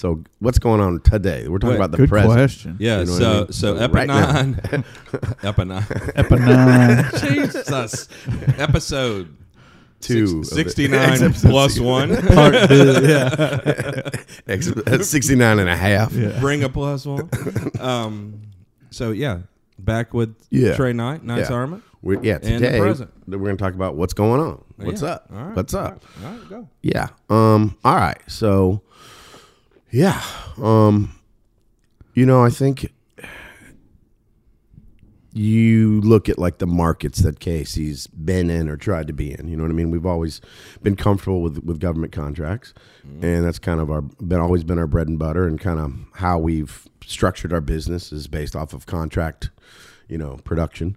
So what's going on today? We're talking Wait, about the press. Good present. question. Yeah, You know so I mean? so Right now. Epanine, Epanine, Epanine. Jesus, episode Two six- of it. 69 Episode plus six- one. Part two, yeah. Ex- uh, 69 and a half. Yeah. Bring a plus one. Um, so yeah, back with Yeah. Trey Knight, Knight's Yeah. Armament. We, yeah, today present. we're going to talk about what's going on. What's Yeah. up? All right. What's up? right. All right, go. Yeah. Um. All right. So, yeah. Um. You know, I think you look at like the markets that Casey's been in or tried to be in. You know what I mean? We've always been comfortable with with government contracts, and that's kind of our been always been our bread and butter, and kind of how we've structured our business is based off of contract, you know, production,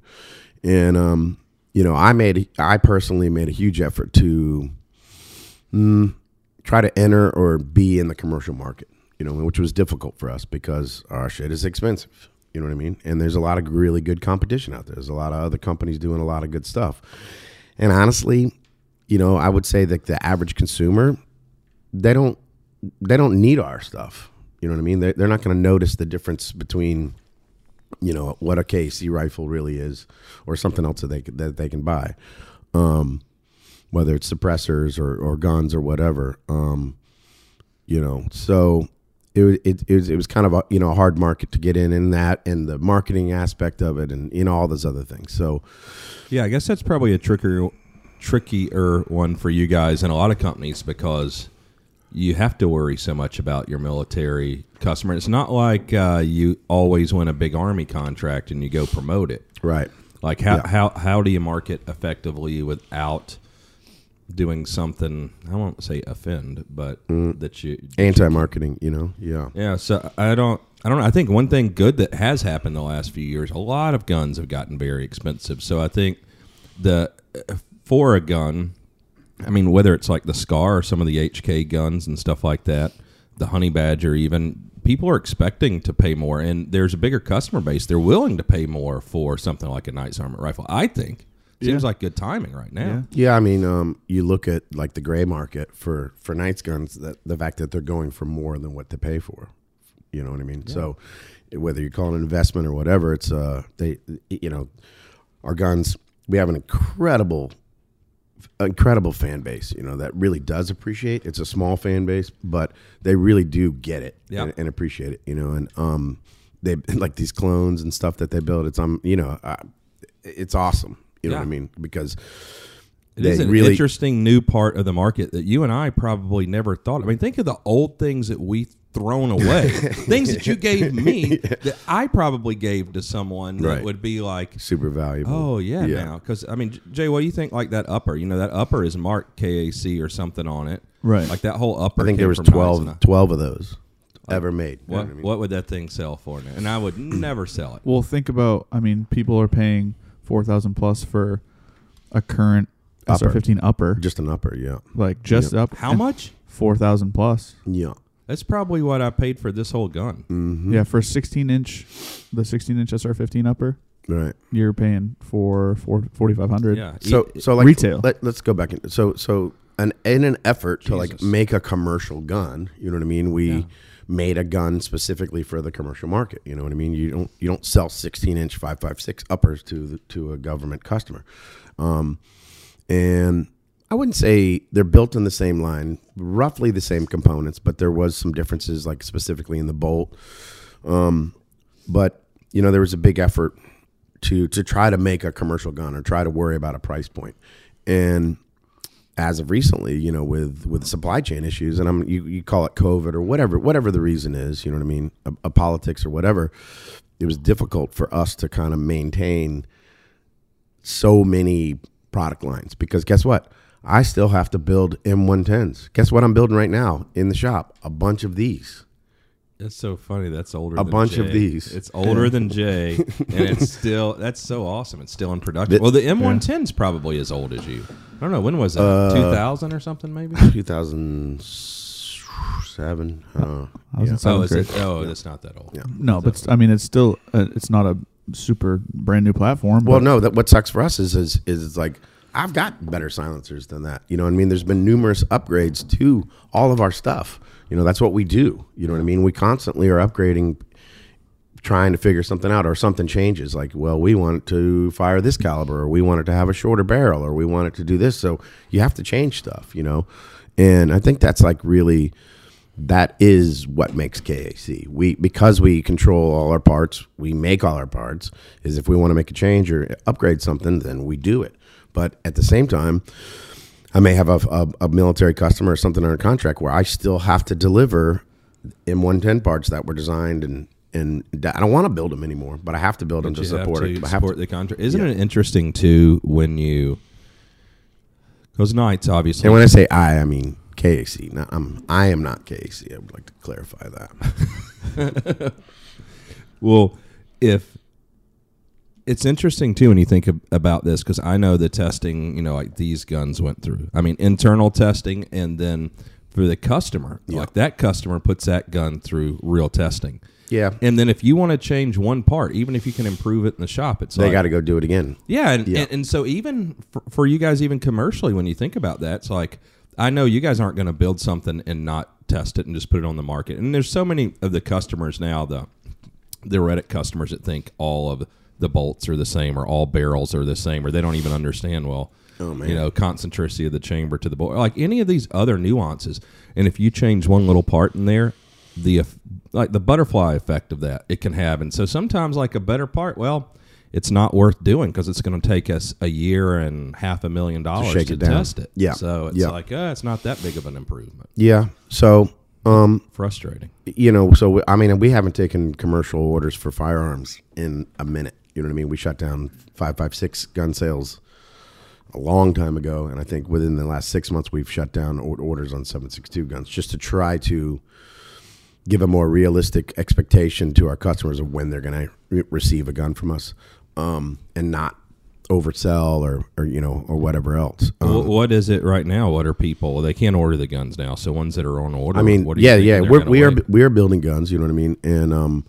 and um. You know, I made I personally made a huge effort to try to enter or be in the commercial market, you know, which was difficult for us because our shit is expensive. You know what I mean? And there's a lot of really good competition out there. There's a lot of other companies doing a lot of good stuff. And honestly, you know, I would say that the average consumer, they don't they don't need our stuff. You know what I mean? They're, they're not going to notice the difference between, you know, what a KC rifle really is or something else that they that they can buy. Um, whether it's suppressors or, or guns or whatever. Um, you know, so it, it, it, was, it was kind of a, you know, a hard market to get in in that and the marketing aspect of it and, you know, all those other things. So, Yeah, I guess that's probably a trickier, trickier one for you guys and a lot of companies because you have to worry so much about your military customer. It's not like uh, you always win a big army contract and you go promote it. right. Like how Yeah. how how do you market effectively without doing something? I won't say offend, but Mm. that you Anti-marketing, you know? Yeah. yeah, so I don't I don't know. I think one thing good that has happened the last few years, a lot of guns have gotten very expensive. So I think the for a gun, I mean whether it's like the Scar or some of the HK guns and stuff like that, the Honey Badger even people are expecting to pay more and there's a bigger customer base. They're willing to pay more for something like a Knight's Armor rifle. I think. Seems Yeah. like good timing right now. Yeah. Yeah, I mean, um, you look at like the gray market for for Knights guns. That the fact that they're going for more than what they pay for, you know what I mean. So, whether you call it an investment or whatever, it's uh, they, you know, our guns. We have an incredible, incredible fan base. You know that really does appreciate. It's a small fan base, but they really do get it Yeah. and, and appreciate it. You know, and um, they like these clones and stuff that they build. It's um, you know, uh, it's awesome. You know Yeah. what I mean? Because It is They an really- interesting new part of the market that you and I probably never thought. I mean, think of the old things that we thrown away, things that you gave me that I probably gave to someone that would be like, super valuable. "Oh yeah, now." Because I mean, Jay, what do you think? Like that upper, you know, that upper is marked KAC or something on it, Right. Like that whole upper. I think there was from 12, 12 of those ever made. You know What what I mean? what would that thing sell for now? And I would never sell it. Well, think about. I mean, people are paying four thousand plus for a current Upper. SR15 upper, Just an upper, yeah, like just Yeah. up. How much? Four thousand plus. yeah. That's probably what I paid for this whole gun. Mm-hmm. Yeah, for a sixteen inch, the sixteen inch SR15 upper, right. you're paying for four forty five hundred. Yeah. So, so like Retail. Let, let's go back in. So, so an in an effort to like make a commercial gun, you know what I mean? We Yeah. Made a gun specifically for the commercial market. You know what I mean? You don't you don't sell sixteen inch five five six uppers to the, to a government customer, um, and I wouldn't say they're built in the same line, roughly the same components, but there was some differences, like specifically in the bolt. Um, but you know, there was a big effort to to try to make a commercial gun or try to worry about a price point, and as of recently, you know, with with supply chain issues, and I'm you, you call it COVID or whatever whatever the reason is, you know what I mean, a, a politics or whatever, it was difficult for us to kind of maintain so many product lines because guess what? I still have to build M110s. Guess what I'm building right now in the shop? A bunch of these. That's so funny. That's older. A than bunch of these. It's older than Jay, and it's still. That's so awesome. It's still in production. Well, the M110 is probably as old as you. I don't know when was that. Uh, 2000 or something, maybe. 2007. Uh, I was yeah. in Oh, seventh is grade. it? Oh, that's not that old. Yeah. No, but I mean, it's still uh, it's not a super brand new platform. Well, no. That what sucks for us is is is like I've got better silencers than that. You know what I mean? There's been numerous upgrades to all of our stuff. You You know, that's what we do. You know what I mean? We constantly are upgrading, trying to figure something out, or something changes. Like, well, we want to fire this caliber, or we want it to have a shorter barrel, or we want it to do this. So you have to change stuff, you know? And I think that's like really that is what makes KAC. We because we control all our parts, we make all our parts. Is if we want to make a change or upgrade something, then we do it. But at the same time, I may have a, a, a military customer or something under contract where I still have to deliver M110 parts that were designed and and I don't want to build them anymore, but I have to build them to support to it. I have support to, the contract. Isn't it interesting too when you because Knights obviously and when I say I, I mean KAC. Not, I'm I am not KAC. I would like to clarify that. Well, if it's interesting too when you think about this because I know the testing, you know, like these guns went through. I mean, internal testing, and then for the customer, like that customer puts that gun through real testing. Yeah, And then if you want to change one part, even if you can improve it in the shop, it's they like got to go do it again. yeah, and, Yeah. And, and so even for, for you guys, even commercially, when you think about that, it's like I know you guys aren't going to build something and not test it and just put it on the market. And there's so many of the customers now, the the Reddit customers that think all of the bolts are the same or all barrels are the same, or they don't even understand well. Oh, man. You know, concentricity of the chamber to the bolt, like any of these other nuances. And if you change one little part in there, the like the butterfly effect of that it can have. And so sometimes, like a better part, well, it's not worth doing because it's going to take us a year and half a million dollars shake to it test it. Yeah. So it's Yeah. like, uh, it's not that big of an improvement. Yeah. So, um, Frustrating. you know, so we- I mean, we haven't taken commercial orders for firearms in a minute. You know what I mean? We shut down five five six gun sales a long time ago, and I think within the last six months we've shut down orders on seven six two guns just to try to give a more realistic expectation to our customers of when they're going to re- receive a gun from us, um, and not oversell or, or you know or whatever else. Um, Wh- what is it right now? What are people? They can't order the guns now. So ones that are on order. I mean, yeah, yeah, we're, we are we are building guns. You know what I mean? And um,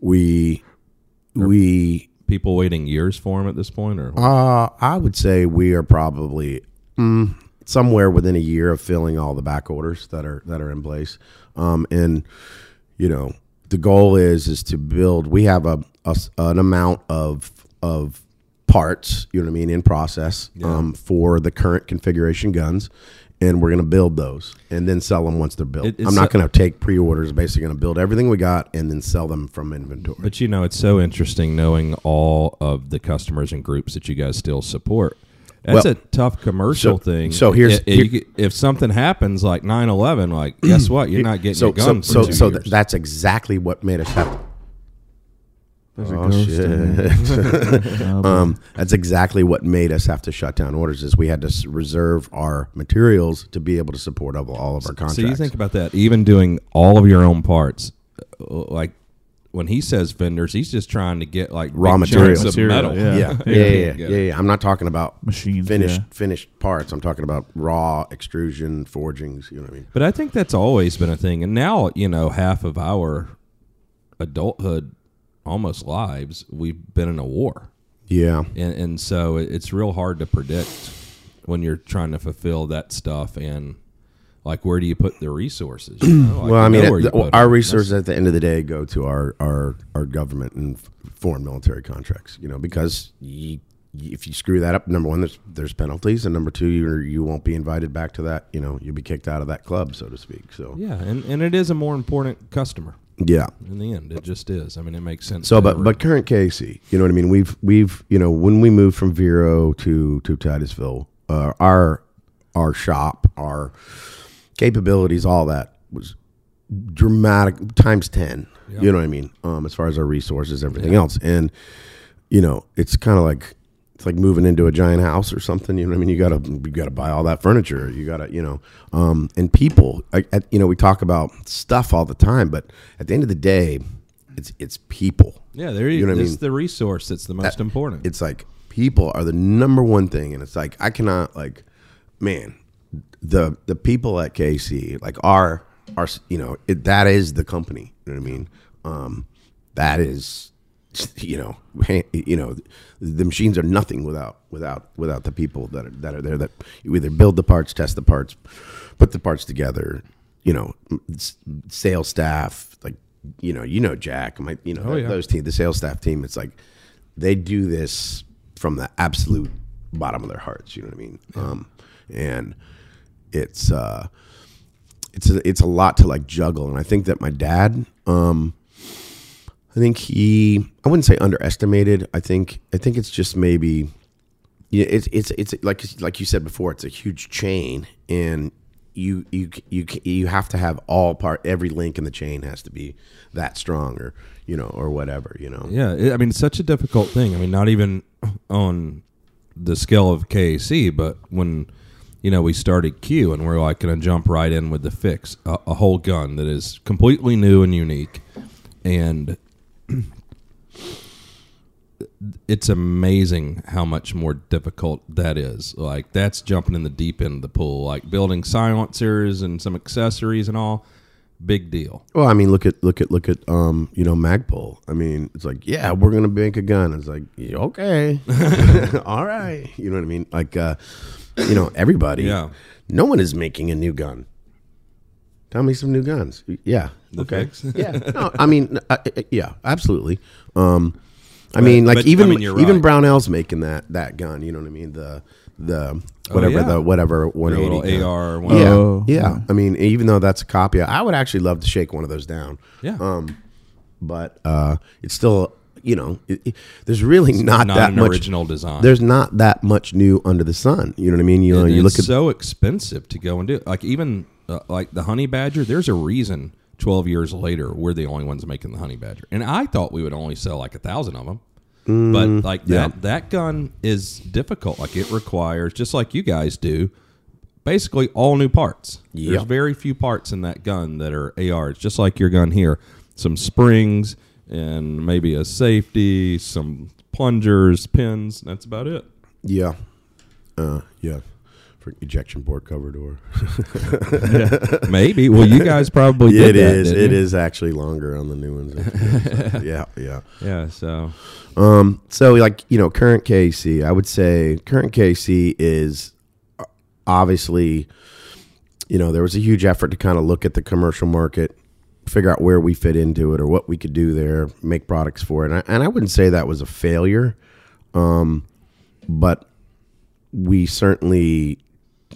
we we people waiting years for them at this point, or uh, I would say we are probably mm, somewhere within a year of filling all the back orders that are that are in place. Um, and you know, the goal is is to build. We have a, a an amount of of parts. You know what I mean in process um, for the current configuration guns. And we're going to build those and then sell them once they're built. It- I'm not going to take pre-orders. Basically, going to build everything we got and then sell them from inventory. But you know, it's so interesting knowing all of the customers and groups that you guys still support. That's Well, a tough commercial so- thing. so here's- if, if, you- if something happens like 9-11, like guess what? You're not getting so your gun so for so, so th- that's exactly what made us have There's Oh, shit. in there. Boy. um, that's exactly what made us have to shut down orders is we had to reserve our materials to be able to support all, all of our contracts. So you think about that, even doing all of your own parts, uh, like when he says vendors, he's just trying to get like Raw big materials. of Material, metal. yeah. yeah, yeah, Yeah. yeah, yeah, yeah, yeah. I'm not talking about Machines, finished yeah. finished parts. I'm talking about raw extrusion, forgings. You know what I mean? But I think that's always been a thing, and now you know half of our adulthood, almost lives, we've been in a war, Yeah, and and so it's real hard to predict when you're trying to fulfill that stuff and. Like where do you put the resources? you know? Like, well, I mean, where it- our them. resources at the end of the day go to our our, our government and foreign military contracts. You know, because you, if you screw that up, number one, there's there's penalties, and number two, you you won't be invited back to that. You know, you'll be kicked out of that club, so to speak. So Yeah, and, and it is a more important customer yeah. in the end. It just is. I mean, it makes sense. So, but but current KC, you know what I mean. We've we've you know when we moved from Vero to to Titusville, uh, our our shop, our capabilities, all that was dramatic times ten. You know what I mean? Um, as far as our resources, everything else, and you know, it's kind of like it's like moving into a giant house or something. You know what I mean? You gotta you gotta buy all that furniture. You gotta you know, um, and people. I, I, you know, we talk about stuff all the time, but at the end of the day, it's it's people. yeah, there you, you know what I mean? the resource that's the most important. It's like people are the number one thing, and it's like I cannot like, man, the the people at KC like are are you know it, that is the company. You know what I mean? Um, that is you know you know the machines are nothing without without without the people that are that are there that you either build the parts, test the parts, put the parts together, you know, sales staff, like, you know, you know, Jack, my, you know, Oh, yeah. those team, the sales staff team, it's like they do this from the absolute bottom of their hearts. You know what I mean? Um, and it's, uh, it's a, it's a lot to like juggle. And I think that my dad, um, I think he, I wouldn't say underestimated. I think, I think it's just maybe, yeah, it's it's it's like like you said before, it's a huge chain, and you you you you have to have all part every link in the chain has to be that strong, or you know, or whatever, you know. Yeah, it, I mean, it's such a difficult thing. I mean, not even on the scale of KAC, but when you know we started Q and we're like going to jump right in with the fix, a, a whole gun that is completely new and unique, and it's amazing how much more difficult that is. Like that's jumping in the deep end of the pool, like building silencers and some accessories and all. Big deal. Well, I mean, look at look at look at um, you know, Magpul. I mean, it's like, yeah, we're gonna make a gun. It's like, yeah, okay, all right. You know what I mean? Like, uh, you know, everybody. Yeah. No one is making a new gun. Tell me some new guns. Yeah. The okay. fix? yeah. No, I mean, yeah, absolutely. Um, I mean, like but, I even mean, you're even right. Brownell's making that that gun. You know what I mean? The the whatever Oh, yeah. the whatever one Their eighty little AR. one- yeah, Oh, yeah. I mean, even though that's a copy, I would actually love to shake one of those down. Yeah. Um, but uh, it's still, you know, it, it- there's really not, not that much. original design. There's not that much new under the sun. You know what I mean? You know, And you it's look at so expensive to go and do. Like even uh, like the honey badger. There's a reason. Twelve years later, we're the only ones making the honey badger, and I thought we would only sell like a thousand of them. but like Mm, yeah. that, that gun is difficult. Like it requires, just like you guys do, basically all new parts. There's very few parts in that gun that are ARs, just like your gun here. Some springs and maybe a safety, some plungers, pins. That's about it. yeah, uh, yeah, for ejection port cover door. Maybe. Well, you guys probably did it that, is. It you? is actually longer on the new ones. So, yeah, yeah. Yeah. So Um, so like you know, current KC, I would say current KC is uh, obviously, you know, there was a huge effort to kind of look at the commercial market, figure out where we fit into it or what we could do there, make products for it, and I, and I wouldn't say that was a failure, um, but we certainly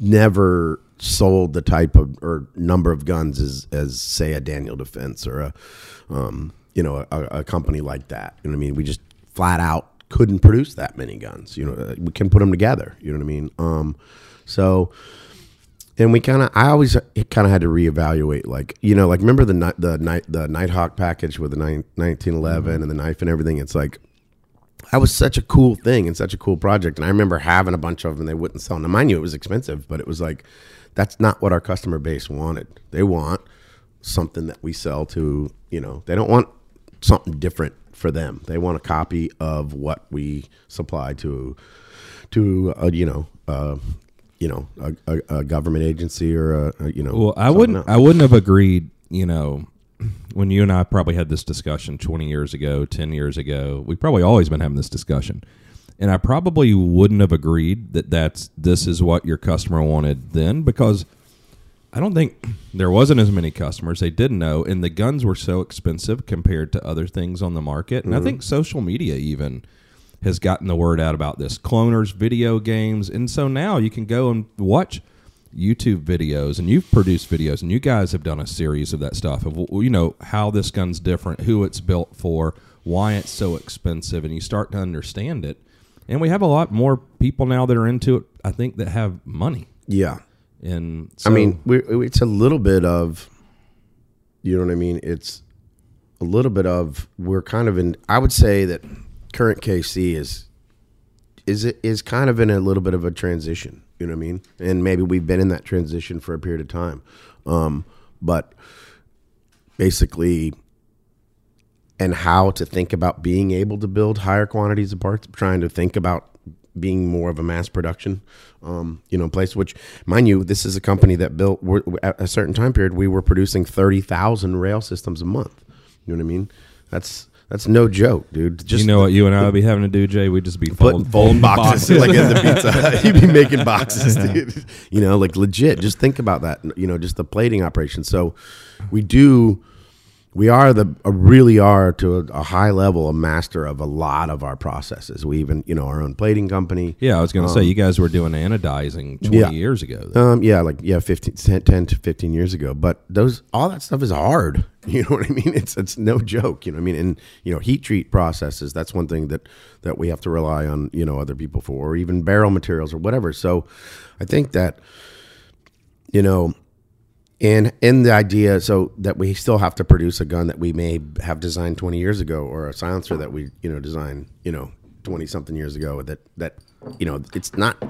never sold the type of or number of guns as as say a Daniel Defense or a um, you know a, a company like that. You know what I mean? We just flat out couldn't produce that many guns. You know, uh, we can put them together. You know what I mean? Um, so. And we kind of, I always eh, kind of had to reevaluate, like you know, like remember the night, the night, the Nighthawk package with the nine, 1911 mm-hmm. and the knife and everything. It's like that was such a cool thing and such a cool project. And I remember having a bunch of them and they wouldn't sell. Now, mind you, it was expensive, but it was like, that's not what our customer base wanted. They want something that we sell to, you know, they don't want something different for them. They want a copy of what we supply to, to, a, you know, uh, you know, a, a, a government agency or a, a you know. Well, I wouldn't. else. I wouldn't have agreed. You know, when you and I probably had this discussion twenty years ago, ten years ago, we've probably always been having this discussion, and I probably wouldn't have agreed that that's this is what your customer wanted then because I don't think there wasn't as many customers. They didn't know, and the guns were so expensive compared to other things on the market. And I mm-hmm. think social media even has gotten the word out about this cloners, video games, and so now you can go and watch YouTube videos, and you've produced videos, and you guys have done a series of that stuff of you know how this gun's different, who it's built for, why it's so expensive, and you start to understand it. And we have a lot more people now that are into it. I think that have money, Yeah. and so, I mean, we it's a little bit of, you know what I mean. It's a little bit of we're kind of in. I would say that current KC is is is kind of in a little bit of a transition. You know what I mean? And maybe we've been in that transition for a period of time, um, but basically. And how to think about being able to build higher quantities of parts, trying to think about being more of a mass production, um, you know, place. Which, mind you, this is a company that built at a certain time period. We were producing thirty thousand rail systems a month. You know what I mean? That's that's no joke, dude. Just you know what you and I would be having to do, Jay? We'd just be put folding, folding boxes, like in the pizza. Hut. You'd be making boxes, dude. You know, like legit. Just think about that. You know, just the plating operation. So we do. We are the uh, really are to a, a high level a master of a lot of our processes. We even you know our own plating company. Yeah, I was going to say you guys were doing anodizing 20 yeah. years ago. though. Um, yeah, like yeah, 15, 10, 10 to fifteen years ago. But those all that stuff is hard. You know what I mean? It's it's no joke. You know what I mean? And you know, heat treat processes. That's one thing that that we have to rely on. You know, other people for, or even barrel materials or whatever. So, I think that you know, and in the idea, so that we still have to produce a gun that we may have designed twenty years ago, or a silencer that we you know designed you know twenty something years ago. That that you know, it's not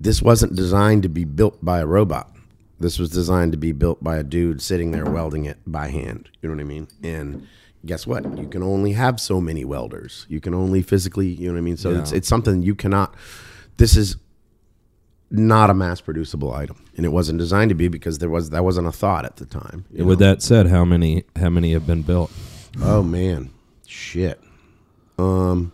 this wasn't designed to be built by a robot. This was designed to be built by a dude sitting there welding it by hand. You know what I mean? And guess what? You can only have so many welders. You can only physically, you know what I mean? So it's it's something you cannot this is not a mass producible item. And it wasn't designed to be because there was that wasn't a thought at the time. you With know? that said, how many how many have been built? Oh man. Shit. Um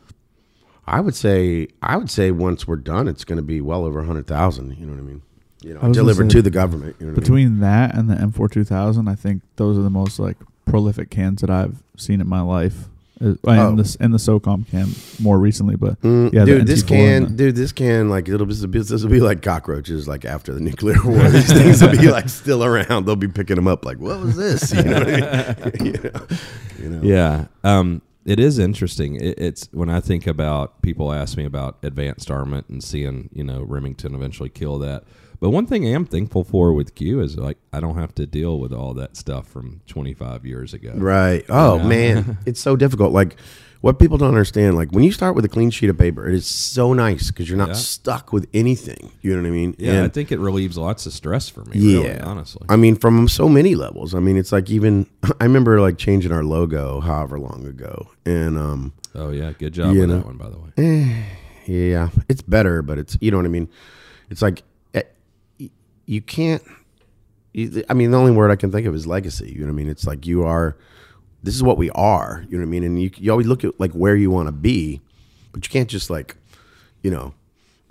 I would say I would say once we're done it's going to be well over 100,000, you know what I mean? You know, I delivered say, to the government, you know what I mean? Between that and the M4 2000, I think those are the most like prolific cans that I've seen in my life. Uh, Oh. And the and the SOCOM can more recently, but Mm, yeah, dude, this can, the- dude, this can, like, it'll be, this will be like cockroaches, like after the nuclear war. These things will be like still around. They'll be picking them up, like, what was this? You know what I mean? you know, you know? Yeah, um, it is interesting. It, it's when I think about people ask me about advanced armament and seeing you know Remington eventually kill that. But one thing I am thankful for with Q is like I don't have to deal with all that stuff from 25 years ago. Right. Oh Yeah. man, it's so difficult. Like what people don't understand, like when you start with a clean sheet of paper, it is so nice because you're not Yeah. stuck with anything. You know what I mean? Yeah, I think it relieves lots of stress for me. yeah. really, honestly. I mean, from so many levels. I mean, it's like even I remember like changing our logo however long ago, and um, oh yeah, good job You with know. that one, by the way. yeah, it's better, but it's you know what I mean. It's like eh, you can't. I mean, the only word I can think of is legacy. You know what I mean? It's like you are. This is what we are. You know what I mean? And you you always look at like where you want to be, but you can't just like, you know.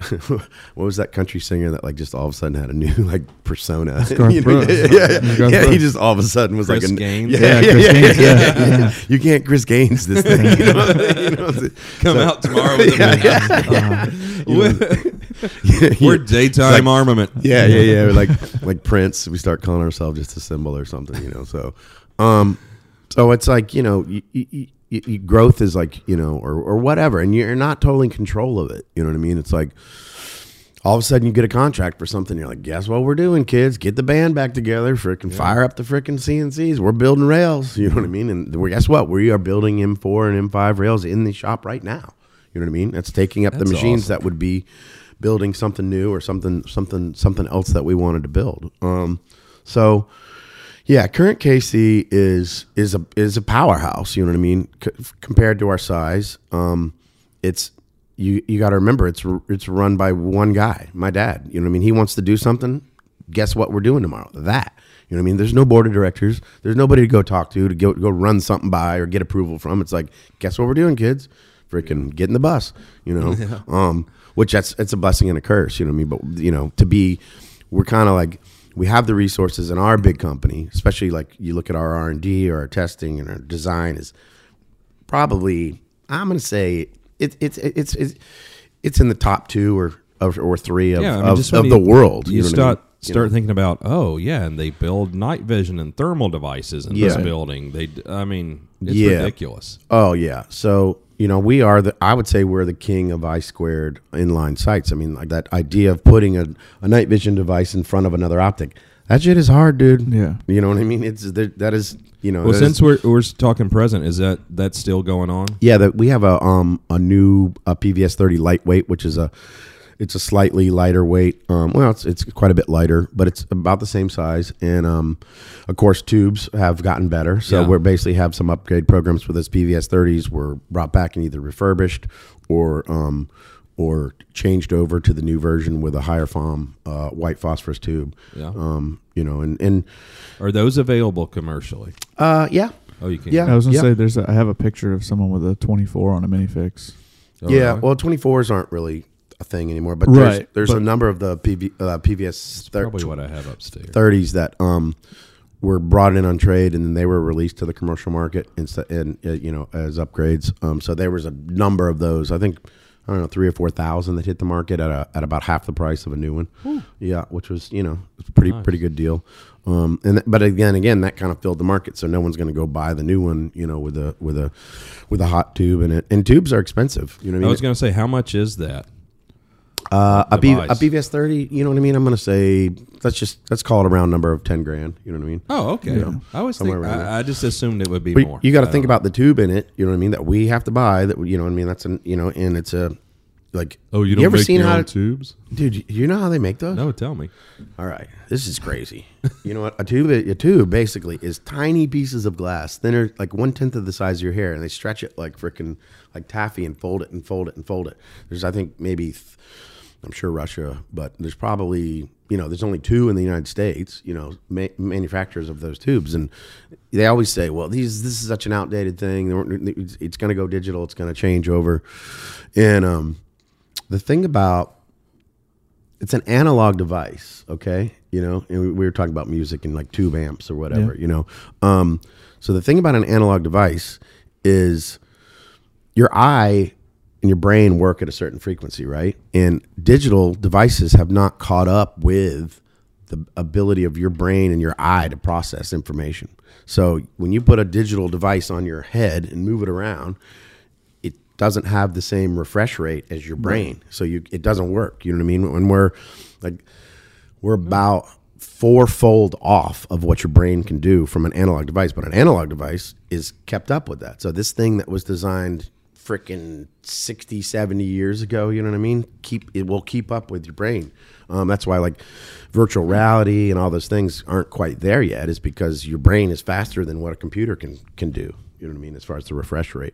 what was that country singer that like just all of a sudden had a new like persona? You know, Brooks. yeah, yeah, yeah. He just all of a sudden was Chris like a Gaines? Yeah, Yeah, yeah, Chris Gaines, yeah, yeah, yeah. yeah. You can't Chris Gaines this thing. You know, what I mean? You know what I'm saying? Come So- out tomorrow with a Yeah, movie. yeah. We're, we're daytime like- armament. Yeah, yeah, yeah. We're like like Prince, we start calling ourselves just a symbol or something, you know. So, um, so it's like you know, you, you, you, you, growth is like you know, or or whatever, and you're not totally in control of it. You know what I mean? It's like all of a sudden you get a contract for something. You're like, guess what we're doing, kids? Get the band back together. Frickin' fire up the frickin' CNCs. We're building rails. You know what I mean? And we're, guess what? We are building M4 and M5 rails in the shop right now. You know what I mean? That's taking up the machines awesome. that would be building something new or something something something else that we wanted to build. Um, so yeah, current KC is is a is a powerhouse. You know what I mean? C- compared to our size, um, it's you you got to remember it's r- it's run by one guy, my dad. You know what I mean? He wants to do something. Guess what we're doing tomorrow? That. You know what I mean? There's no board of directors. There's nobody to go talk to to go go run something by or get approval from. It's like, guess what we're doing, kids? Freaking get in the bus. You know, um, which that's it's a blessing and a curse. You know what I mean? But you know, to be, we're kind of like we have the resources in our big company, especially like you look at our R and D or our testing and our design is probably I'm going to say it, it's it's it's it's in the top two or or, or three of, Yeah, I mean, of, of when the world. You, know what I start? You start know? thinking about oh yeah, and they build night vision and thermal devices in Yeah. this building. They, I mean, it's Yeah. ridiculous. Oh yeah. So you know we are the I would say we're the king of I squared inline sights. I mean like that idea of putting a, a night vision device in front of another optic. That shit is hard, dude. Yeah. You know what I mean? It's that is you know. Well, since is- we're we're talking present, is that that's still going on? Yeah, that we have a um a new a PVS thirty lightweight, which is a it's a slightly lighter weight. Um, well, it's it's quite a bit lighter, but it's about the same size. And um, of course, tubes have gotten better. So Yeah. we're basically have some upgrade programs for this PVS thirties. Were brought back and either refurbished or um or changed over to the new version with a higher FOM uh, white phosphorus tube. Yeah. Um, you know, and and Are those available commercially? uh, yeah, Oh, you can. Yeah. I was gonna yeah. say there's. A, I have a picture of someone with a 24 on a minifix. Oh, yeah, really? well, 24s aren't really a thing anymore, but there's, Right, there's a but- number of the PV, uh, PVS thir- probably what I have upstairs. 30s that um, were brought in on trade and then they were released to the commercial market instead, and uh, you know, as upgrades. Um, so there was a number of those. I think I don't know three or four thousand that hit the market at a, at about half the price of a new one. Yeah, which was you know a pretty Nice. pretty good deal. Um, and th- but again, again, that kind of filled the market, so no one's going to go buy the new one, you know, with a with a with a hot tube in it. And tubes are expensive. You know I I was going to say, how much is that? Uh, a, B, a. PVS thirty, you know what I mean? I'm going to say let's just let's call it a round number of ten grand. You know what I mean? Oh, okay. Yeah. I always think. I, I just assumed it would be But more. you got to think know. about the tube in it. You know what I mean? That we have to buy. That you know what I mean? That's an you know, and it's a like. Oh, you don't ever make seen your how own tubes? dude? You know how they make those? No, tell me. All right, this is crazy. you know what? A tube, a tube basically is tiny pieces of glass, thinner, like one tenth of the size of your hair, and they stretch it like freaking like taffy and fold it and fold it and fold it. There's, I think, maybe, th- I'm sure Russia, but there's probably, you know, there's only two in the United States, you know, ma- manufacturers of those tubes, and they always say, well, these, this is such an outdated thing. It's, it's going to go digital. It's going to change over, and um, the thing about it's an analog device, okay? You know, and we, we were talking about music and like tube amps or whatever, Yeah. you know. Um, so the thing about an analog device is your eye and your brain work at a certain frequency, right? And digital devices have not caught up with the ability of your brain and your eye to process information. So when you put a digital device on your head and move it around, doesn't have the same refresh rate as your brain. So you it doesn't work. You know what I mean? When we're like we're about fourfold off of what your brain can do from an analog device, but an analog device is kept up with that. So this thing that was designed freaking 60 70 years ago you know what i mean keep it will keep up with your brain um, that's why like virtual reality and all those things aren't quite there yet is because your brain is faster than what a computer can can do you know what i mean as far as the refresh rate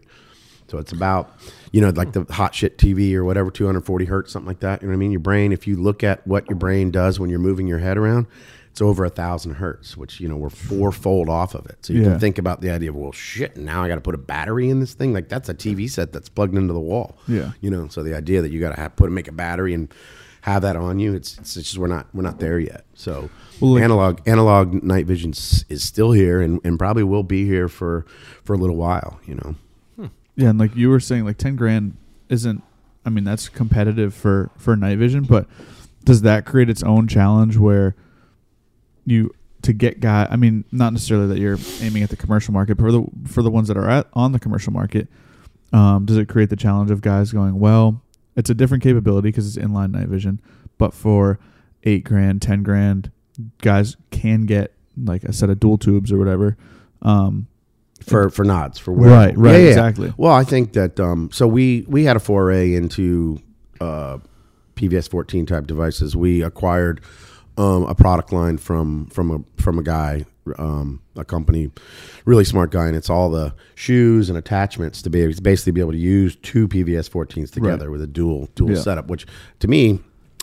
so it's about, you know, like the hot shit TV or whatever, 240 hertz, something like that. You know what I mean? Your brain, if you look at what your brain does when you're moving your head around, it's over a thousand hertz, which, you know, we're fourfold off of it. So you Yeah. can think about the idea of, well, shit, now I got to put a battery in this thing. Like that's a TV set that's plugged into the wall. Yeah. You know, so the idea that you got to have put make a battery and have that on you, it's, it's just, we're not, we're not there yet. So Well, like- analog, analog night vision is still here and, and probably will be here for, for a little while, you know? Yeah, and like you were saying, like ten grand isn't. I mean, that's competitive for for night vision, but does that create its own challenge where you to get guy? I mean, not necessarily that you're aiming at the commercial market, but for the for the ones that are at on the commercial market, um, does it create the challenge of guys going, well, it's a different capability because it's inline night vision, but for eight grand, ten grand, guys can get like a set of dual tubes or whatever. Um, for for nods for Right, wearable. right, exactly. Well, I think that um, so we we had a foray into uh, PVS 14 type devices. We acquired um, a product line from from a from a guy, um, a company, really smart guy, and it's all the shoes and attachments to be able, basically be able to use two PVS 14s together Right. with a dual dual Yeah. setup. Which to me,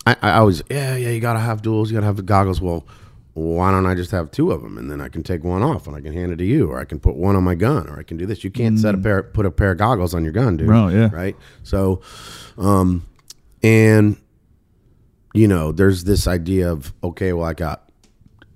I, I always yeah yeah you gotta have duals, you gotta have the goggles. Well. Why don't I just have two of them and then I can take one off and I can hand it to you, or I can put one on my gun, or I can do this. You can't set a pair, put a pair of goggles on your gun, dude. Oh, yeah. Right. So, um, and you know, there's this idea of okay, well, I got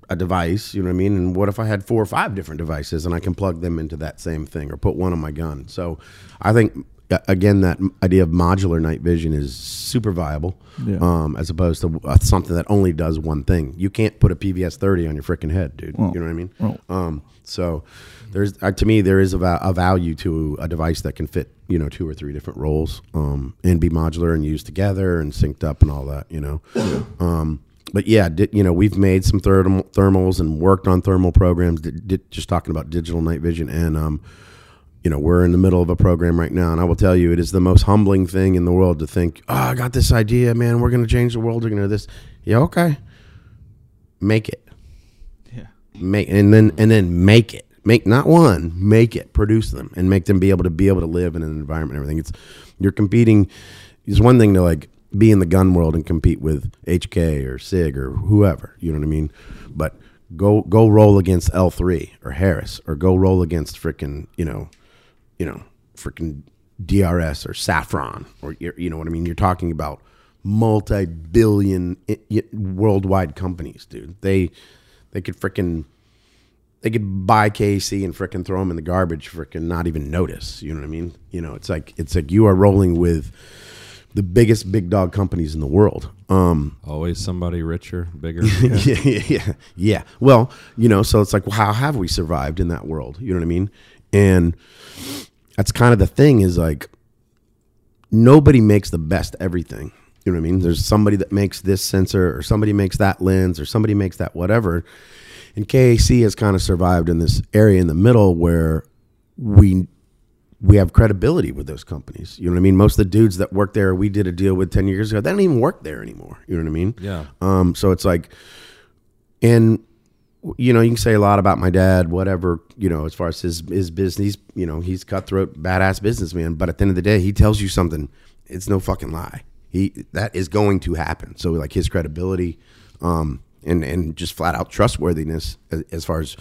a device, you know what I mean? And what if I had four or five different devices and I can plug them into that same thing or put one on my gun? So, I think again that idea of modular night vision is super viable, Yeah. um, as opposed to uh, something that only does one thing. You can't put a PVS 30 on your freaking head, dude. Well, you know what I mean? well. Um, so there's uh, to me there is a, va- a value to a device that can fit you know two or three different roles um, and be modular and used together and synced up and all that you know. Um, but yeah, di- you know we've made some thermal, thermals and worked on thermal programs. Di- di- just talking about digital night vision and um, you know we're in the middle of a program right now and i will tell you it is the most humbling thing in the world to think oh i got this idea man. We're going to change the world. We're going to do this. Yeah okay. Make it. Yeah. make and then and then make it. Make not one make it. Produce them and make them be able to be able to live in an environment and everything. It's you're competing it's one thing to like be in the gun world and compete with hk or sig or whoever you know what i mean? But go go roll against L three or Harris or go roll against frickin' you know, you know, freaking DRS or Safran or you're- know what I mean. You're talking about multi-billion worldwide companies, dude. They they could frickin' they could buy KC and frickin' throw them in the garbage, frickin' not even notice. You know what I mean? You know, it's like it's like you are rolling with the biggest big dog companies in the world. Um, Always somebody richer, bigger. yeah, yeah, yeah, yeah. Well, you know, so it's like, well, how have we survived in that world? You know what I mean? And that's kind of the thing is like, nobody makes the best everything. You know what I mean? There's somebody that makes this sensor, or somebody makes that lens, or somebody makes that whatever. And KAC has kind of survived in this area in the middle where we we have credibility with those companies. You know what I mean? Most of the dudes that work there, we did a deal with ten years ago. They don't even work there anymore. You know what I mean? Yeah. Um, so it's like, and you know, you can say a lot about my dad, whatever, you know, as far as his his business, you know, he's cutthroat, badass businessman. But at the end of the day, he tells you something. It's no fucking lie. He that is going to happen. So like his credibility, um, and and just flat out trustworthiness as, as far as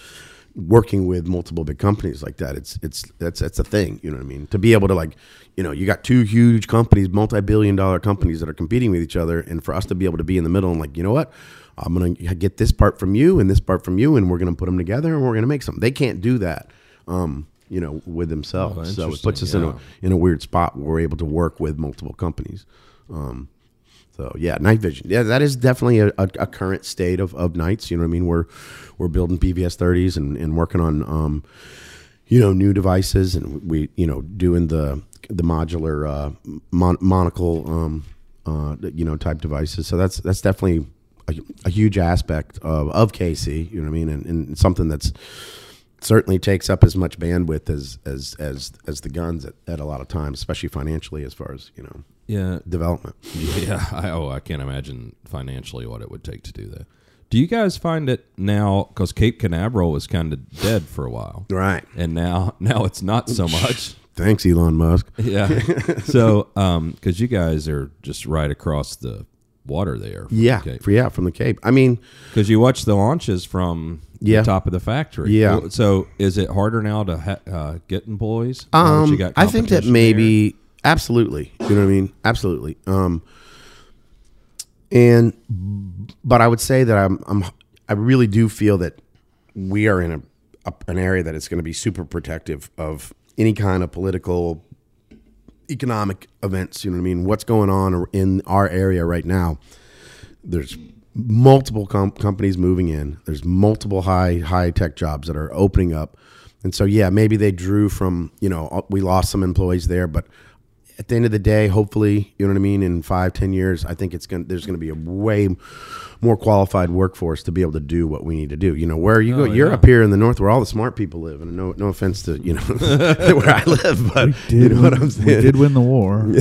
working with multiple big companies like that. It's it's that's that's a thing. You know what I mean? To be able to like, you know, you got two huge companies, multi-billion dollar companies that are competing with each other, and for us to be able to be in the middle and like, you know what? I'm gonna get this part from you and this part from you, and we're gonna put them together and we're gonna make something. They can't do that, um, you know, with themselves. Oh, so it puts us interesting, in a in a weird spot where we're able to work with multiple companies. Um, so yeah, night vision. Yeah, that is definitely a, a, a current state of, of nights. You know what I mean? We're we're building PVS 30s and, and working on um, you know new devices and we you know doing the the modular uh, mon- monocle um, uh, you know type devices. So that's that's definitely a, a huge aspect of, of KC. You know what I mean? And, and something that's certainly takes up as much bandwidth as as as as the guns at, at a lot of times, especially financially as far as you know Yeah. development. Yeah. I, oh, I can't imagine financially what it would take to do that. Do you guys find it now because Cape Canaveral was kind of dead for a while, Right. and now now it's not so much. Thanks, Elon Musk. Yeah. so, um, because you guys are just right across the water there. Yeah, Cape. for, yeah, from the Cape. I mean, Because you watch the launches from Yeah. the top of the factory. Yeah. So is it harder now to ha- uh, get employees? um, you got I think that maybe absolutely. You know what I mean? Absolutely. Um, and but I would say that I'm, I'm I really do feel that we are in a, a an area that is going to be super protective of any kind of political economic events. You know what I mean? What's going on in our area right now? There's multiple com- companies moving in. There's multiple high high tech jobs that are opening up, and so yeah, maybe they drew from you know we lost some employees there, but at the end of the day, hopefully, you know what I mean. In five, ten years, I think it's going. to There's going to be a way more qualified workforce to be able to do what we need to do. You know, where you go, Oh, you're yeah. up here in the north where all the smart people live, and no, no offense to you know where I live, but you Did know what win- I'm saying. We did win the war.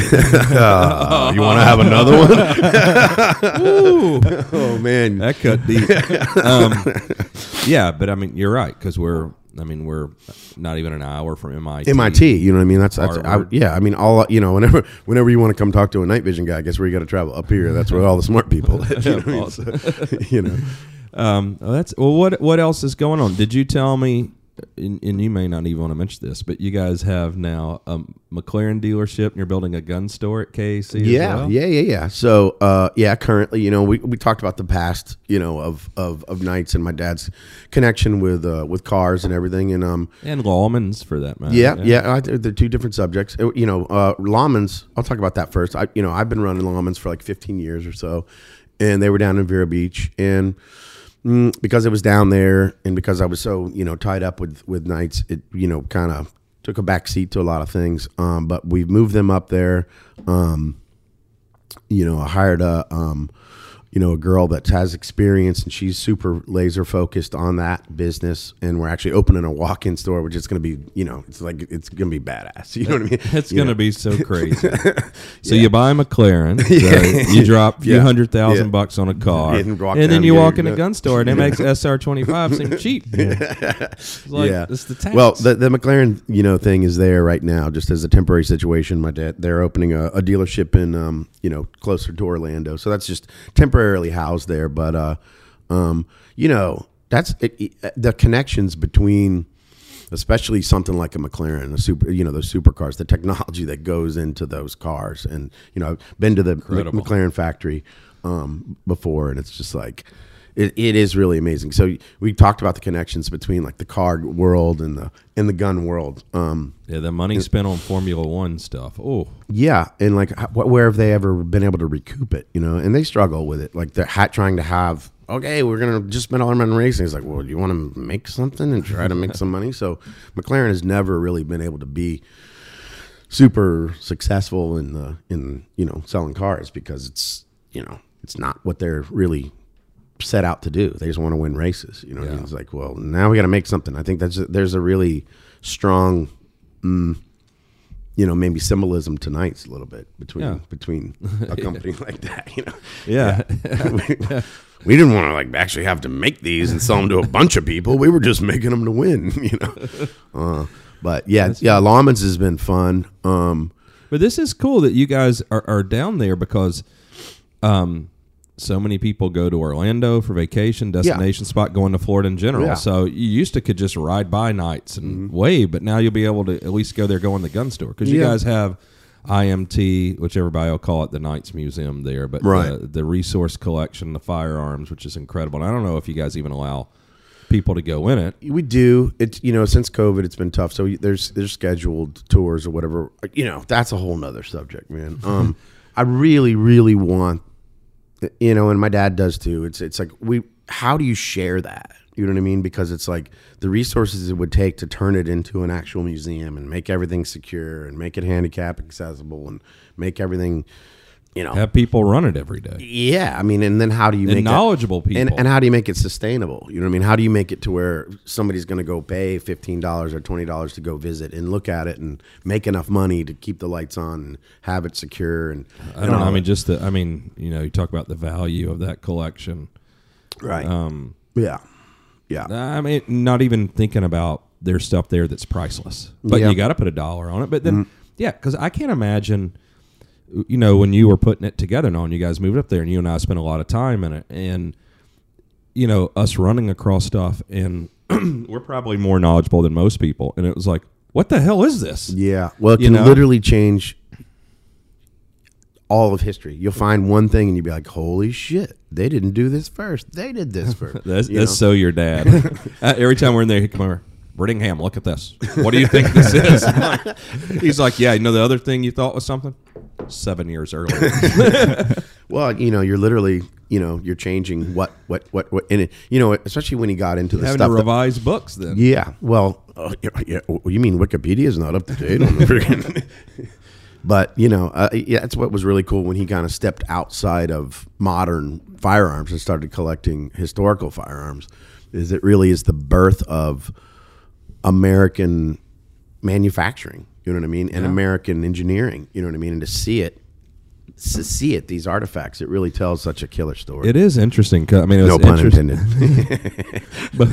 Uh, you want to have another one? oh man, That cut deep. um, yeah, but I mean, you're right because we're. I mean, we're not even an hour from MIT. MIT. You know what I mean? That's that's I, yeah. I mean, all you know. Whenever whenever you want to come talk to a night vision guy, guess where you got to travel? Up here. That's where all the smart people live. You know, I mean? So, you know. Um, that's well. What what else is going on? Did you tell me? And, and you may not even want to mention this, but you guys have now a McLaren dealership, and you're building a gun store at KAC. as yeah, well? yeah, yeah, yeah. So, uh, yeah, currently, you know, we, we talked about the past, you know, of, of, of nights and my dad's connection with uh, with cars and everything, and um, and Lawman's for that matter. yeah, yeah, I, they're two different subjects. Uh, You know, uh, Lawman's. I'll talk about that first. I, you know, I've been running Lawman's for like 15 years or so, and they were down in Vero Beach, and mm, because it was down there, and because I was so you know tied up with with nights, it you know kind of took a back seat to a lot of things. Um, but we've moved them up there. Um, you know, I hired a, um, you know, a girl that has experience and she's super laser focused on that business. And we're actually opening a walk in store, which is going to be, you know, it's like, it's going to be badass. You know what I mean? It's going to be so crazy. So you buy a McLaren, so you drop a few Yeah. hundred thousand Yeah. bucks on a car, and, and then you walk in a gun store and it makes SR twenty five seem cheap. It's like, yeah, it's the tax. Well, the, the McLaren, you know, thing is there right now, just as a temporary situation. My dad, they're opening a, a dealership in, um, you know, closer to Orlando, so that's just temporarily housed there. But, uh, um, you know, that's it, it- the connections between especially something like a McLaren, a super, you know, those supercars, the technology that goes into those cars. And, you know, I've been to the Incredible. McLaren factory um, before, and it's just like, it, it is really amazing. So we talked about the connections between like the car world and the and the gun world. Um, Yeah, the money spent on Formula One stuff. Oh, yeah, and like, wh- where have they ever been able to recoup it? You know, and they struggle with it. Like they're ha- trying to have, okay, we're gonna just spend all our money on racing. It's like, well, do you want to make something and try to make some money? So McLaren has never really been able to be super successful in the in you know selling cars because it's you know it's not what they're really set out to do. They just want to win races. You know, what I mean? Yeah. it's like, well, now we got to make something. I think that's a, there's a really strong you know, maybe symbolism tonight's a little bit between Yeah. between a company like that. You know, yeah. we, we didn't want to like actually have to make these and sell them to a bunch of people. We were just making them to win. You know, uh, but yeah, yeah, Lawmen's has been fun. Um, But this is cool that you guys are, are down there because um, so many people go to Orlando for vacation, destination spot, going to Florida in general. Yeah. Mm-hmm. So you used to could just ride by Knight's and wave, but now you'll be able to at least go there, go in the gun store because you Yeah. guys have IMT, which everybody will call it the Knights Museum there, but Right. the, the resource collection, the firearms, which is incredible. And I don't know if you guys even allow people to go in it. we do it's you know since COVID, it's been tough. So there's there's scheduled tours or whatever. You know, that's a whole nother subject, man. Um, I really, really want, you know, and my dad does too. It's it's like we, how do you share that? You know what I mean? Because it's like the resources it would take to turn it into an actual museum and make everything secure and make it handicap accessible and make everything, you know, Have people run it every day. yeah. I mean, and then how do you And make that- knowledgeable people. and, and how do you make it sustainable? You know what I mean? How do you make it to where somebody's going to go pay fifteen dollars or twenty dollars to go visit and look at it and make enough money to keep the lights on and have it secure? And I don't know. I mean, just the. I mean, you know, you talk about the value of that collection. right? Um, yeah, yeah, I mean, not even thinking about there's stuff there that's priceless, but Yeah. you got to put a dollar on it. But then, yeah, because I can't imagine. You know, when you were putting it together, and on you guys moved up there, and you and I spent a lot of time in it, and you know, us running across stuff, and we're probably more knowledgeable than most people, and it was like, what the hell is this? yeah. Well, it You can know? literally change all of history. You'll find one thing and you'll be like, "Holy shit! They didn't do this first. They did this first. That's, You that's so your dad. uh, every time we're in there, he come over. Brittingham, look at this. What do you think this is? Like- he's like, yeah, you know the other thing you thought was something? Seven years earlier. Well, you know, you're literally, you know, you're changing what, what, what, what, in it. You know, especially when he got into the Having stuff. to that- revise books then. yeah. Well, uh, yeah, yeah, you mean Wikipedia is not up to date on the freaking. But you know, uh, yeah, that's what was really cool when he kind of stepped outside of modern firearms and started collecting historical firearms. Is it really is the birth of American manufacturing? You know what I mean, and American engineering. You know what I mean, and to see it, to see it, these artifacts, it really tells such a killer story. It is interesting. I mean, it no was pun intended. but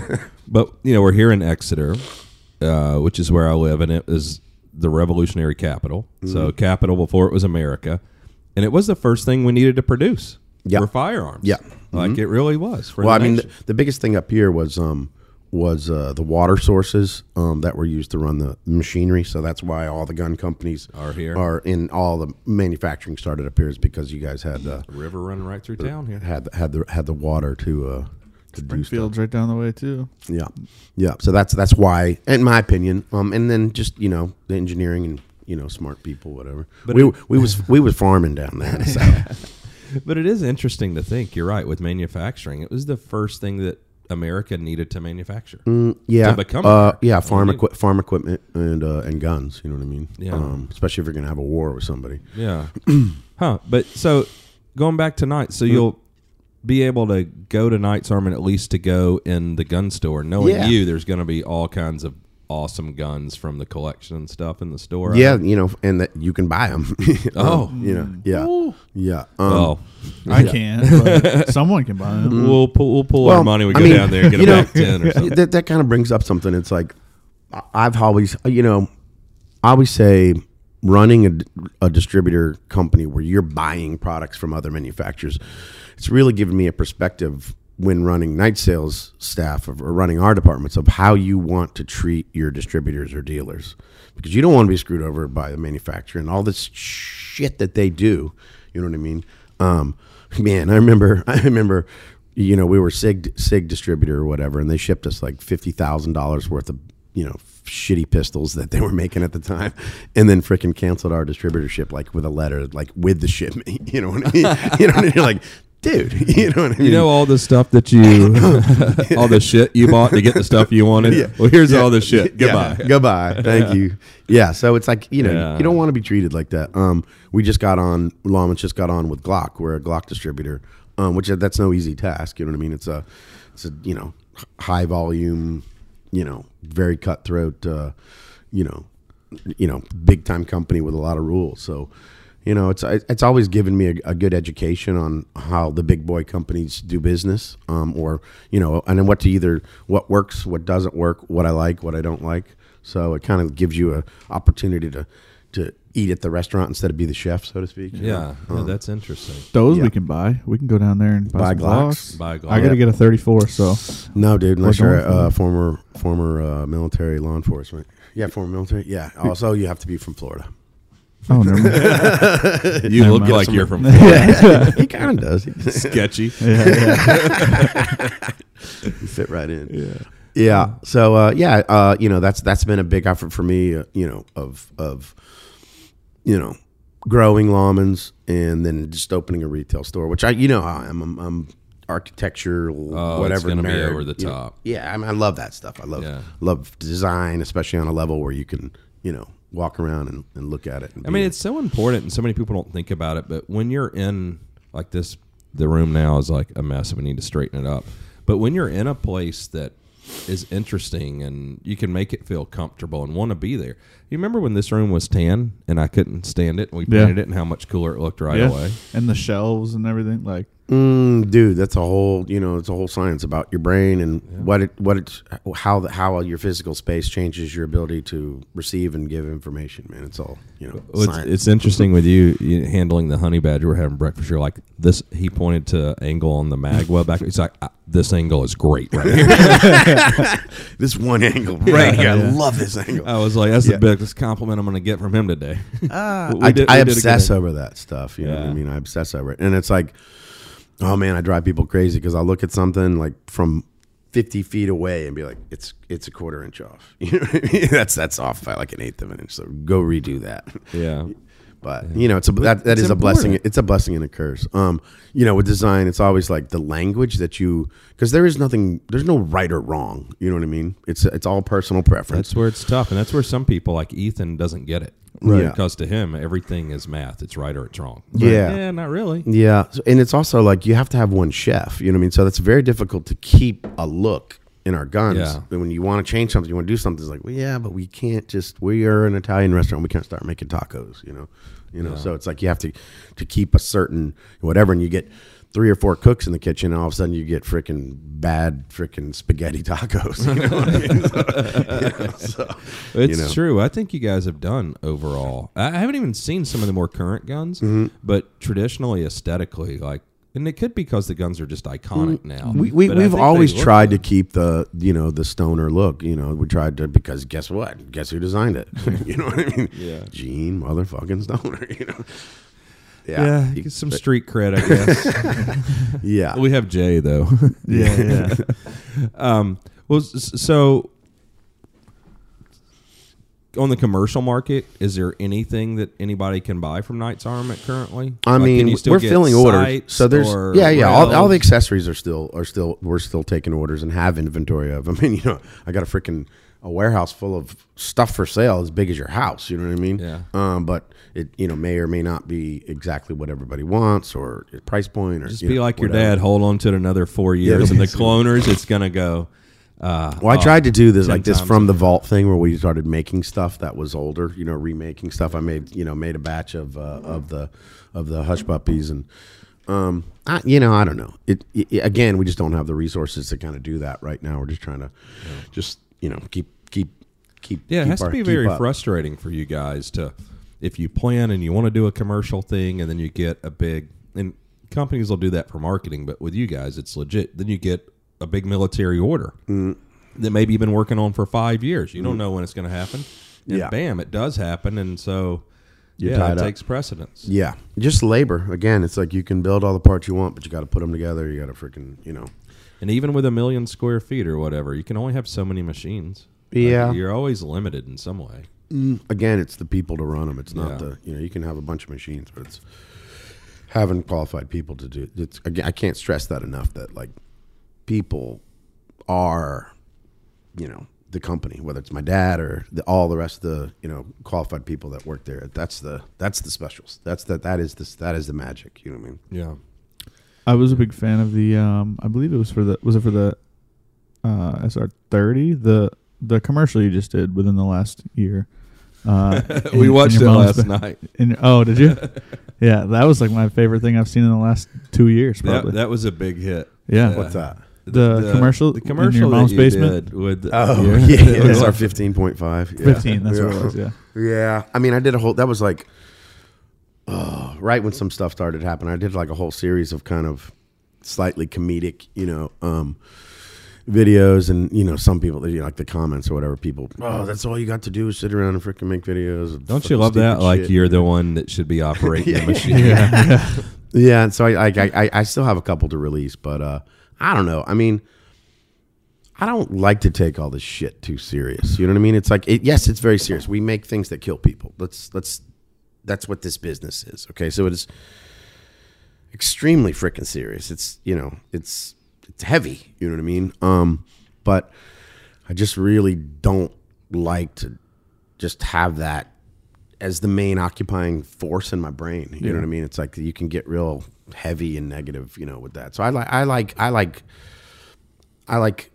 but you know we're here in Exeter, uh, which is where I live, and it is the revolutionary capital. So Mm-hmm. capital before it was America, and it was the first thing we needed to produce Yeah. for firearms. Yeah. like it really was. Well, I the mean, the, the biggest thing up here was um, was uh, the water sources um, that were used to run the machinery. So that's why all the gun companies Are here. Are in all the manufacturing started up here is because you guys had uh, river running right through town here. had had the had the water to uh, to do. Springfield's right down the way too. Yeah, yeah. So that's that's why, in my opinion, um, and then just you know the engineering and you know smart people, whatever. But we it- we was we was farming down there. in the south. But it is interesting to think. You're right with manufacturing. It was the first thing that America needed to manufacture. Mm, yeah, To become uh, yeah, farm equi- farm equipment and uh, and guns. You know what I mean? Yeah. Um, especially if you're gonna have a war with somebody. Yeah. huh. But so going back tonight, so you'll be able to go to Knight's Armament at least to go in the gun store, knowing Yeah. you, there's going to be all kinds of awesome guns from the collection and stuff in the store. Yeah, you know, and that you can buy them. Oh. you know, yeah, yeah. Um, Well, I can't, but someone can buy them. we'll pull we'll pull well, our money. We I go mean, down there and get you a know, back ten or something. that that kind of brings up something. It's like I- I've always, you know, I always say running a, a distributor company where you're buying products from other manufacturers. It's really given me a perspective when running Knight's sales staff or running our departments of how you want to treat your distributors or dealers because you don't want to be screwed over by the manufacturer and all this shit that they do. You know what I mean? Um, man, I remember, I remember, you know, we were Sig Sig distributor or whatever, and they shipped us like fifty thousand dollars worth of you know shitty pistols that they were making at the time, and then freaking canceled our distributorship like with a letter, like with the shipment. You know what I mean? you know, what I mean? like, dude, you know what I mean? You know all the stuff that you, all the shit you bought to get the stuff you wanted. Yeah. Well, here's Yeah. all the shit. Yeah. Goodbye. Goodbye. Thank you. Yeah. So it's like, you know, you don't want to be treated like that. Um, we just got on, Lawmen just got on with Glock. We're a Glock distributor, um, which that's no easy task. You know what I mean? It's a, it's a, you know, high volume, you know, very cutthroat, uh, you know, you know, big time company with a lot of rules. So, you know, it's it's always given me a, a good education on how the big boy companies do business, um, or you know, and then what to either what works, what doesn't work, what I like, what I don't like. So it kind of gives you a opportunity to to eat at the restaurant instead of be the chef, so to speak. Yeah, know? yeah, Um, that's interesting. Those Yeah. we can buy. We can go down there and buy, Buy some Glocks. Glocks. Buy I got to get a 34, so no, dude, unless We're you're a uh, former former uh, military law enforcement. Yeah, former military. Yeah. Also, you have to be from Florida. Oh never mind. You Never look mind. like you're from Florida. he kind of does. sketchy. yeah, yeah. you fit right in. Yeah. Yeah. So uh, yeah, uh, you know that's that's been a big effort for me. Uh, you know of of you know growing Lawmen's and then just opening a retail store, which I you know how I am. I'm, I'm architecture, Oh, whatever. it's gonna be over the you know. top. Yeah, I mean I love that stuff. I love Yeah. love design, especially on a level where you can you know walk around and, and look at it. And I be- mean, it's so important, and so many people don't think about it. But when you're in like this, the room now is like a mess, and we need to straighten it up. But when you're in a place that is interesting and you can make it feel comfortable and want to be there. You remember when this room was tan and I couldn't stand it and we Yeah. painted it and how much cooler it looked right Yeah. away? And the shelves and everything. Like, Mm, dude, that's a whole you know it's a whole science about your brain and what it what it how the, how your physical space changes your ability to receive and give information. Man, it's all you know. Well, it's, it's interesting with you, you handling the honey badger. We're having breakfast. You're like this. He pointed to angle on the magwell back. He's like, "Ah, this angle is great right here. this one angle right here. I love this angle. I was like, that's Yeah. the biggest compliment I'm going to get from him today. Uh, I, did- I we did a obsess over that stuff. You know what Yeah. I mean? I obsess over it, and it's like, oh man, I drive people crazy because I'll look at something like from. 50 feet away and be like it's it's a quarter inch off you know what I mean? that's that's off by like an eighth of an inch so go redo that yeah. but you know it's a that, that it's is a blessing it's a blessing and a curse um you know with design it's always like the language that you because there is nothing there's no right or wrong you know what i mean it's it's all personal preference That's where it's tough, and that's where some people like Ethan doesn't get it. Right. Because to him, everything is math. It's right or it's wrong. Yeah. Yeah, not really. yeah So- and it's also like you have to have one chef you know what i mean so that's very difficult to keep a look in our guns Yeah. And when you want to change something you want to do something it's like well yeah but we can't just we are an italian restaurant we can't start making tacos you know you know Yeah. so it's like you have to to keep a certain whatever and you get three or four cooks in the kitchen and all of a sudden you get freaking bad freaking spaghetti tacos you know I mean? So, you so, It's you know. true. I think you guys have done overall. I haven't even seen some of the more current guns, Mm-hmm. but traditionally, aesthetically, like, and it could be because the guns are just iconic now. Mm, we, we, I we've always tried to keep the you know the Stoner look you know we tried to because guess what guess who designed it you know what i mean Yeah. Gene motherfucking Stoner you know Yeah, You- get some street cred, I guess. yeah we have Jay though. yeah, yeah. um, well, so on the commercial market, is there anything that anybody can buy from Knights Armament currently? I Like, mean, you still we're filling orders, so there's or yeah, yeah. All, all the accessories are still are still we're still taking orders and have inventory of. I mean, you know, I got a freaking a warehouse full of stuff for sale as big as your house. You know what I mean? Yeah. Um, but it you know may or may not be exactly what everybody wants or price point or Just be know, like your whatever. dad. Hold on to it another four years, and the cloners, it's gonna go. Uh, Well, I tried to do this like this from the vault thing where we started making stuff that was older, you know, remaking stuff. I made, you know, made a batch of uh, of the of the hush puppies and um I, you know, I don't know. It, it again, we just don't have the resources to kind of do that right now. We're just trying to just, you know, keep keep keep Yeah, it keep has to be very up. frustrating for you guys to, if you plan and you want to do a commercial thing, and then you get a big and companies will do that for marketing, but with you guys, it's legit. Then you get a big military order Mm. that maybe you've been working on for five years. You don't know when it's going to happen. And Yeah. bam, it does happen. And so, You're yeah, it up. takes precedence. Yeah, just labor. Again, it's like you can build all the parts you want, but you got to put them together. You got to freaking, you know. And even with a million square feet or whatever, you can only have so many machines. Like, Yeah. you're always limited in some way. Mm, again, it's the people to run them. It's not Yeah. the you know you can have a bunch of machines, but it's having qualified people to do. It's again, I can't stress that enough. That like people are, you know, the company. Whether it's my dad or the, all the rest of the you know qualified people that work there. That's the that's the specials. That's the that is this that is the magic. You know what I mean? Yeah. I was a big fan of the. Um, I believe it was for the. Was it for the uh, SR thirty? The the commercial you just did within the last year. Uh, in- we in watched it last ba- night. in- oh, did you? yeah, that was like my favorite thing I've seen in the last two years. That, Probably. that was a big hit. yeah. What's that? The commercial the in commercial your mom's you basement? did with Oh yeah, yeah, it yeah. was our like- fifteen point five. Fifteen. That's what it was. Yeah. Yeah, I mean, I did a whole. That was like, uh, right when some stuff started happening. I did like a whole series of kind of slightly comedic, you know, um, videos, and you know, some people, you know, like the comments or whatever. People, oh, that's all you got to do is sit around and freaking make videos. Don't you love that? stupid Like you're the one that should be operating the machine. Yeah. Yeah, and so I, I, I, I still have a couple to release, but uh, I don't know. I mean, I don't like to take all this shit too serious. You know what I mean? It's like, it, yes, it's very serious. We make things that kill people. Let's let's. That's what this business is. Okay, so it is extremely freaking serious. It's you know, it's it's heavy. You know what I mean? Um, but I just really don't like to just have that as the main occupying force in my brain. You know what I mean? It's like you can get real heavy and negative, you know, with that. So I like, I like, I like, I like,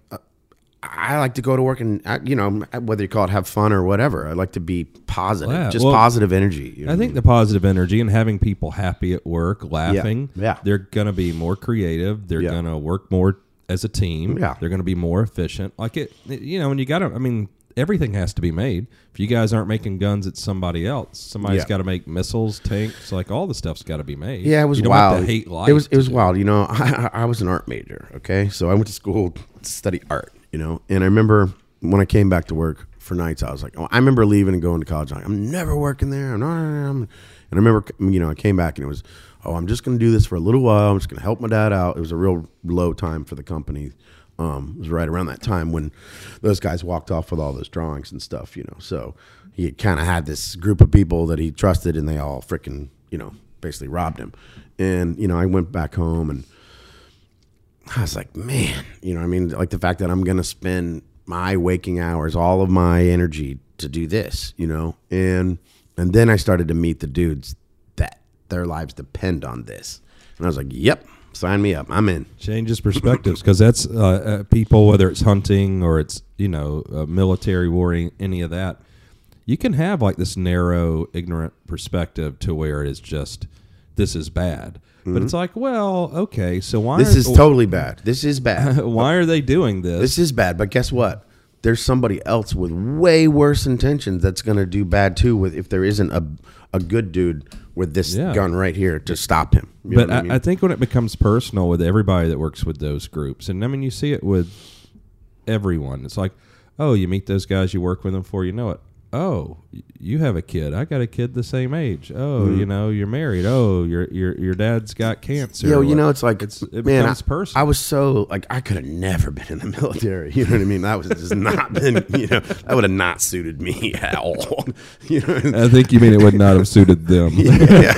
I like to go to work and uh, you know whether you call it have fun or whatever. I like to be positive, Yeah, just well, positive energy. you know I think the positive energy and having people happy at work, laughing, Yeah. they're going to be more creative. They're Yeah. going to work more as a team. Yeah. They're going to be more efficient. Like it, you know, and you got to, I mean, everything has to be made. If you guys aren't making guns, it's somebody else. Somebody's Yeah. got to make missiles, tanks, like all the stuff's got to be made. Yeah, it was wild. Have to hate life. it was it was wild. You know, I, I I was an art major. Okay, so I went to school to study art. You know, and I remember when I came back to work for Knight's, I was like, oh, I remember leaving and going to college. Like, I'm never working there. I'm not. I'm, and I remember, you know, I came back and it was, oh, I'm just going to do this for a little while. I'm just going to help my dad out. It was a real low time for the company. Um, it was right around that time when those guys walked off with all those drawings and stuff, you know. So he kind of had this group of people that he trusted, and they all freaking, you know, basically robbed him. And you know, I went back home and I was like, man, you know, I mean, like the fact that I'm gonna spend my waking hours, all of my energy to do this, you know, and and then I started to meet the dudes that their lives depend on this, and I was like, yep, sign me up, I'm in. changes perspectives because that's uh, uh, people whether it's hunting or it's you know uh, military warring any of that you can have like this narrow ignorant perspective to where it is just this is bad but it's like well okay so why Mm-hmm. This are, is totally bad. This is bad. why are they doing this, This is bad, but guess what? There's somebody else with way worse intentions that's going to do bad too. With if there isn't a a good dude with this Yeah. gun right here to stop him. You but what I, mean? I think when it becomes personal with everybody that works with those groups, and I mean, you see it with everyone. It's like, oh, you meet those guys, you work with them for, you know it. Oh, you have a kid. I got a kid the same age. Oh, Mm-hmm. you know, you're married. Oh, your your your dad's got cancer. Yo, you know, it's like It's- it man. becomes I, personal. I was so like I could have never been in the military. You know what I mean? That was just not been. You know, that would have not suited me at all. You know, I think you mean it would not have suited them. yeah,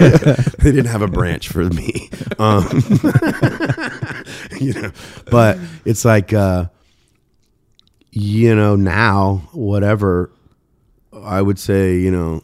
they didn't have a branch for me. Um, you know, but it's like, uh, you know, now whatever I would say, you know,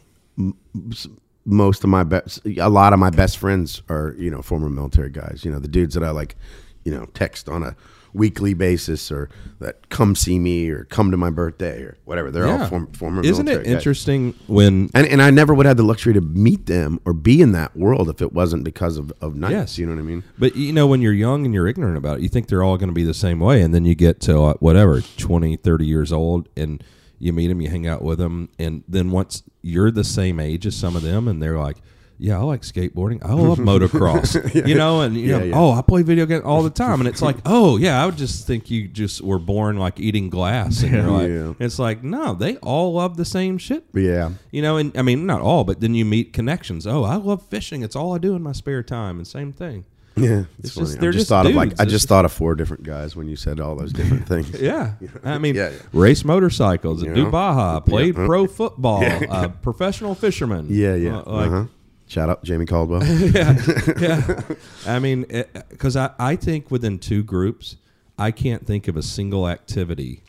most of my best, a lot of my best friends are, you know, former military guys. You know, the dudes that I like, you know, text on a weekly basis or that come see me or come to my birthday or whatever. They're all form, former Isn't it guys. interesting when And, and I never would have the luxury to meet them or be in that world if it wasn't because of, of Knight's. Yes. You know what I mean? But you know, when you're young and you're ignorant about it, you think they're all going to be the same way, and then you get to uh, whatever 20, 30 years old, and you meet them, you hang out with them, and then once you're the same age as some of them, and they're like, yeah, I like skateboarding. I love motocross. You know, and you Yeah, know, yeah. oh, I play video games all the time, and it's like, oh yeah, I would just think you just were born like eating glass, and you're like, Yeah. it's like, no, they all love the same shit. Yeah. You know, and I mean, not all, but then you meet connections. Oh, I love fishing. It's all I do in my spare time, and same thing. Yeah, It's it's, just- funny. they're I just just thought of like dudes. I just just- thought of four different guys when you said all those different things. Yeah, I mean, Yeah, yeah. race motorcycles, You do? Baja, played Yeah. pro football, uh, professional fisherman. Yeah, yeah. Uh, like, uh-huh. Shout out Jamie Caldwell. yeah, yeah. I mean, because I, I think within two groups, I can't think of a single activity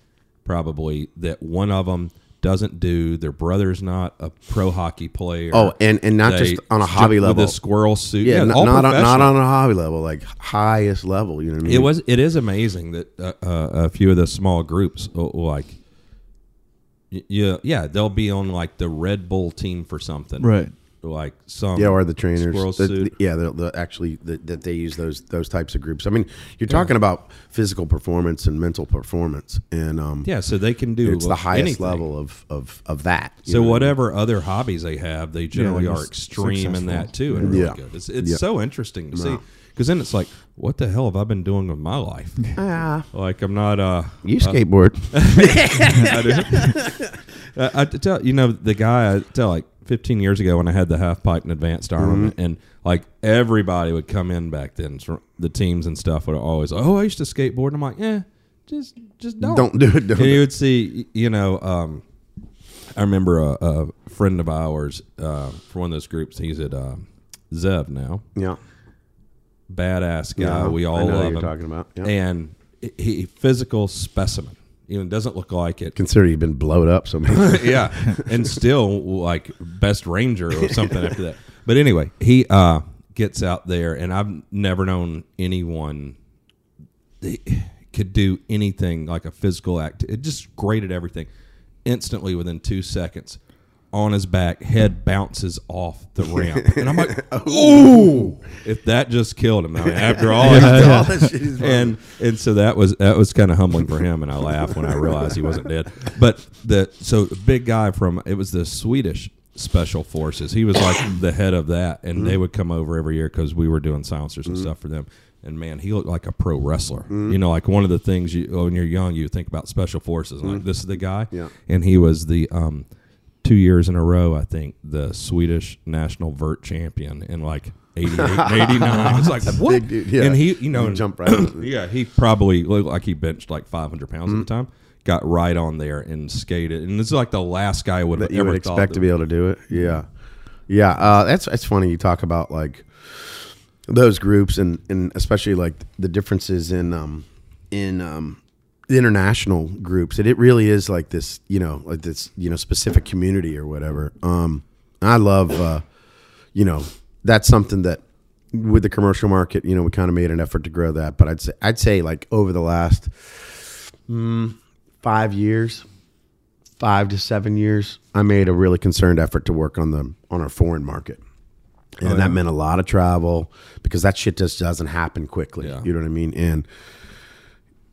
probably that one of them doesn't do. Their brother's not a pro hockey player. oh, and and not They just on a jump hobby with level. a squirrel suit. yeah, Yeah, not not on, not on a hobby level, like highest level. You know what I mean? It was. It is amazing that uh, uh, a few of the small groups, uh, like, yeah, yeah, they'll be on like the Red Bull team for something, Right. Like some, Yeah, or the trainers. the- suit. yeah, the, the, actually the, that they use those those types of groups. I mean, you're talking about physical performance and mental performance, and um, yeah, so they can do it's the highest anything. level of of of that. So know what I mean? whatever other hobbies they have, they generally they're are extreme in that too, and really Yeah. good. It's, it's Yeah. so interesting to see because then it's like, what the hell have I been doing with my life? Ah, like I'm not. uh you skateboard. I, do. I, I tell you know the guy I tell like 15 years ago when I had the half pipe and Advanced Armament, Mm-hmm. and like everybody would come in back then. The teams and stuff would always, oh, I used to skateboard. And I'm like, yeah, just just don't Don't do it. Don't and you would see, you know, um, I remember a, a friend of ours uh, for one of those groups. He's at um Zev now, Yeah, badass guy. Yeah, we all love him. talking about. Yeah. And he physical specimen. You know, doesn't look like it. Consider you've been blowed up so many. yeah, and still like best ranger or something after that. But anyway, he uh, gets out there, and I've never known anyone that could do anything like a physical act. It just graded everything. Instantly, within two seconds, on his back, head bounces off the ramp, and I'm like, "Ooh!" If that just killed him, I mean, after all, Yeah. That and and so that was that was kind of humbling for him, and I laughed when I realized he wasn't dead. But the so big guy from it was the Swedish special forces. He was like the head of that, and they would come over every year because we were doing silencers and stuff for them. And man, he looked like a pro wrestler. You know, like one of the things you when you're young, you think about special forces. Like this is the guy, Yeah. and he was the um, two years in a row, I think, the Swedish national vert champion in like 88 and 89. It's like, what? big dude, yeah. And he, you know, and- jump right yeah, he probably looked like he benched like 500 pounds Mm-hmm. at the time. Got right on there and skated. And this is like the last guy I would that ever would expect to be able to do it. Yeah, yeah. Uh, that's that's funny. You talk about like those groups and and especially like the differences in um in um international groups. And it really is like this, you know, like this, you know, specific community or whatever. Um, I love, uh, you know, that's something that with the commercial market, you know, we kind of made an effort to grow that. But I'd say I'd say like over the last mm, five years, five to seven years, I made a really concerned effort to work on the on our foreign market. And Oh, that meant a lot of travel because that shit just doesn't happen quickly. Yeah. You know what I mean? And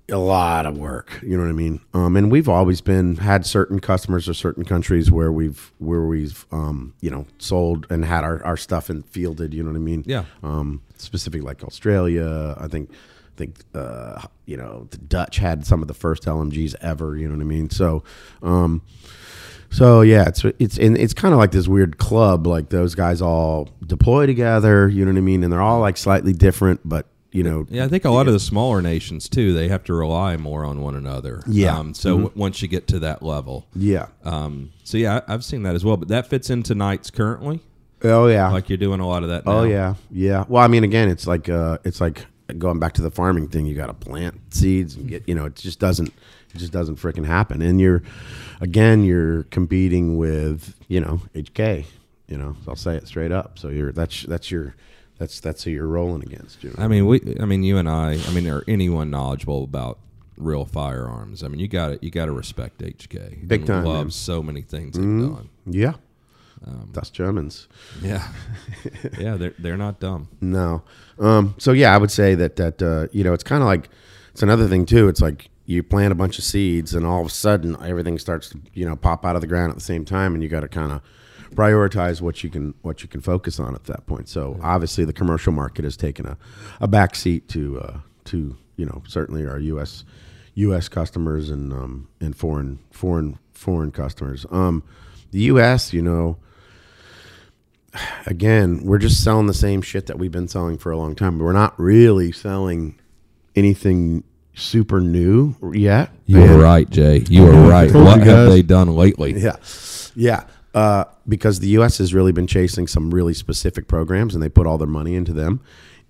a lot of work. You know what I mean? Um, and we've always been had certain customers or certain countries where we've where we've um, you know sold and had our, our stuff and fielded. You know what I mean? Yeah. Um, specifically like Australia, I think. I think uh, you know the Dutch had some of the first LMGs ever. You know what I mean? So, um, so yeah, it's it's and it's kind of like this weird club. Like those guys all deploy together. You know what I mean? And they're all like slightly different, but you know, Yeah, I think a lot of the smaller nations too, they have to rely more on one another. Yeah. Um, so w- once you get to that level. yeah. Um, so yeah, I, I've seen that as well. But that fits into Knight's currently. Oh yeah. Like you're doing a lot of that now. Oh yeah, yeah. Well, I mean, again, it's like uh, it's like going back to the farming thing. You got to plant seeds and get. You know, it just doesn't. It just doesn't freaking happen. And you're, again, you're competing with you know HK. You know, I'll say it straight up. So you're that's that's your that's that's who you're rolling against. You know? I mean, we. I mean, you and I. I mean, or anyone knowledgeable about real firearms. I mean, you got to You got to respect HK. Big time, Love man. Mm-hmm. so many things they've done. yeah. Um, That's Germans. Yeah, yeah. They're they're not dumb. No. Um, so yeah, I would say that that uh, you know it's kind of like it's another thing too. It's like you plant a bunch of seeds, and all of a sudden everything starts to you know pop out of the ground at the same time, and you got to kind of prioritize what you can what you can focus on at that point. So obviously, the commercial market has taken a, a back seat to uh, to you know certainly our U.S. U.S. customers and um, and foreign foreign foreign customers. Um, the U.S. You know again, we're just selling the same shit that we've been selling for a long time. We're not really selling anything super new yet. You were right, Jay. You were right. What you have they done lately? Yeah, yeah. Uh, because the U.S. has really been chasing some really specific programs, and they put all their money into them.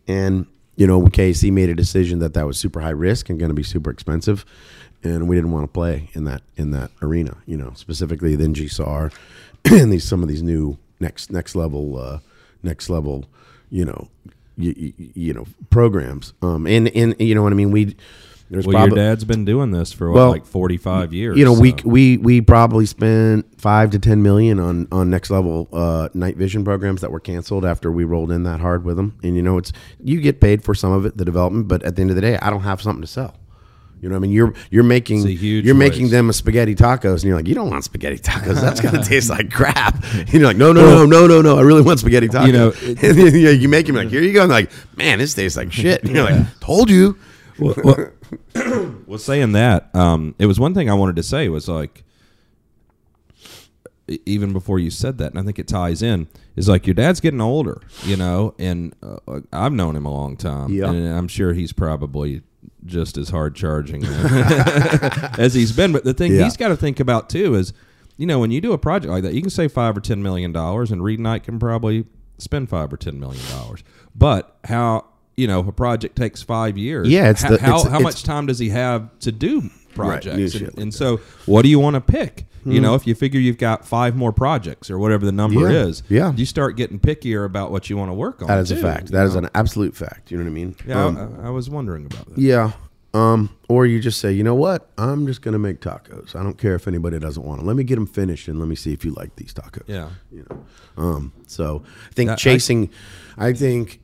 And you know, KC made a decision that that was super high risk and going to be super expensive, and we didn't want to play in that in that arena. You know, specifically the NGSAR and these some of these new next next level uh, next level, you know, you, you, you know programs. Um, and and you know what I mean. We there's Well, probably your dad's been doing this for what, Well, like forty-five years. you know, we so- we we probably spent five to ten million on on next level uh, night vision programs that were canceled after we rolled in that hard with them. And you know, it's you get paid for some of it, the development, but at the end of the day, I don't have something to sell. You know, what I mean, you're you're making you're making them a spaghetti tacos, and you're like, you don't want spaghetti tacos. That's gonna taste like crap. And you're like, no, no, no, no, no, no. I really want spaghetti tacos. You know, you make him like, here you go. And like, man, this tastes like shit. And you're like, told you. Well, well, well, saying that, um, it was one thing I wanted to say was like, even before you said that, and I think it ties in, is like your dad's getting older, you know, and uh, I've known him a long time, Yeah. and I'm sure he's probably just as hard charging as he's been. But the thing Yeah. he's got to think about too is, you know, when you do a project like that, you can save five or ten million dollars, and Reed Knight can probably spend five or ten million dollars. But how you know a project takes five years? Yeah, it's ho- the- how it's- how it's- much time does he have to do projects? new and, like and so, what do you want to pick? You know, if you figure you've got five more projects or whatever the number Yeah, is, yeah. you start getting pickier about what you want to work on. That is a fact. That is know? an absolute fact. You know what I mean? Yeah, Um, I, I was wondering about that. Yeah. Um, or you just say, you know what? I'm just gonna make tacos. I don't care if anybody doesn't want them. Let me get them finished and let me see if you like these tacos. Yeah. You know. Um. So I think That- I- chasing. I, think,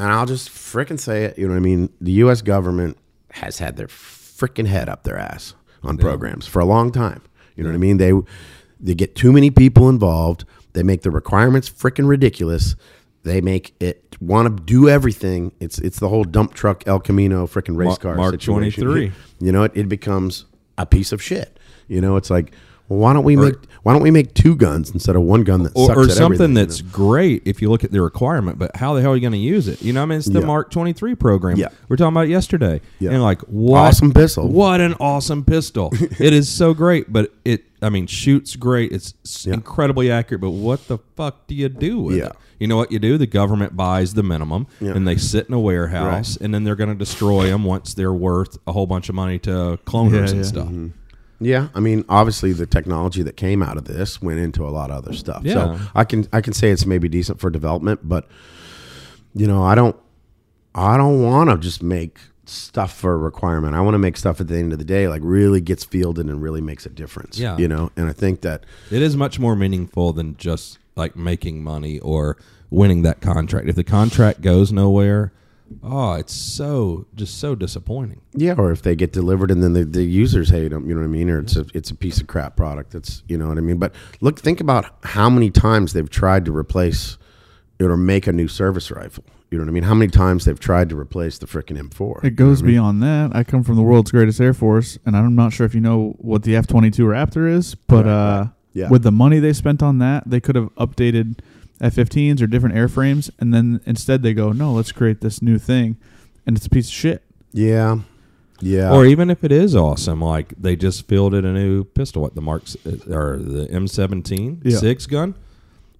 and I'll just frickin' say it. You know what I mean? The U.S. government has had their frickin' head up their ass on programs for a long time. You know what I mean? They they get too many people involved. They make the requirements frickin' ridiculous. They make it want to do everything. It's it's the whole dump truck El Camino frickin' race car Mark situation. 23. You know, it, it becomes a piece of shit. You know, it's like, well, why don't we Or- make why don't we make two guns instead of one gun that or, sucks or at something everything, you that's know? great if you look at the requirement, but how the hell are you going to use it? You know, I mean, it's the Yeah. Mark 23 program Yeah. we are talking about yesterday. Yeah. And like, what? Awesome pistol. What an awesome pistol. it is so great, but it, I mean, shoots great. It's Yeah. incredibly accurate, but what the fuck do you do with it? You know what you do? The government buys the minimum and they sit in a warehouse and then they're going to destroy them once they're worth a whole bunch of money to cloners and stuff. Mm-hmm. Yeah, I mean, obviously the technology that came out of this went into a lot of other stuff. Yeah. So I can I can say it's maybe decent for development, but you know, I don't I don't want to just make stuff for a requirement. I want to make stuff at the end of the day like really gets fielded and really makes a difference. Yeah. you know, and I think that It is much more meaningful than just like making money or winning that contract. If the contract goes nowhere, oh, it's so just so disappointing. Yeah, or if they get delivered and then the, the users hate them, you know what I mean? Or it's a it's a piece of crap product. That's you know what I mean. But look, think about how many times they've tried to replace or make a new service rifle. You know what I mean? How many times they've tried to replace the freaking M4? It goes beyond that. I come from the world's greatest air force, and I'm not sure if you know what the F twenty two Raptor is, but Right, uh. Yeah. with the money they spent on that, they could have updated F 15s or different airframes, and then instead they go, no, let's create this new thing, and it's a piece of shit. Yeah, yeah. Or even if it is awesome, like they just fielded a new pistol, what the Marks uh, or the M17 Yeah. six gun.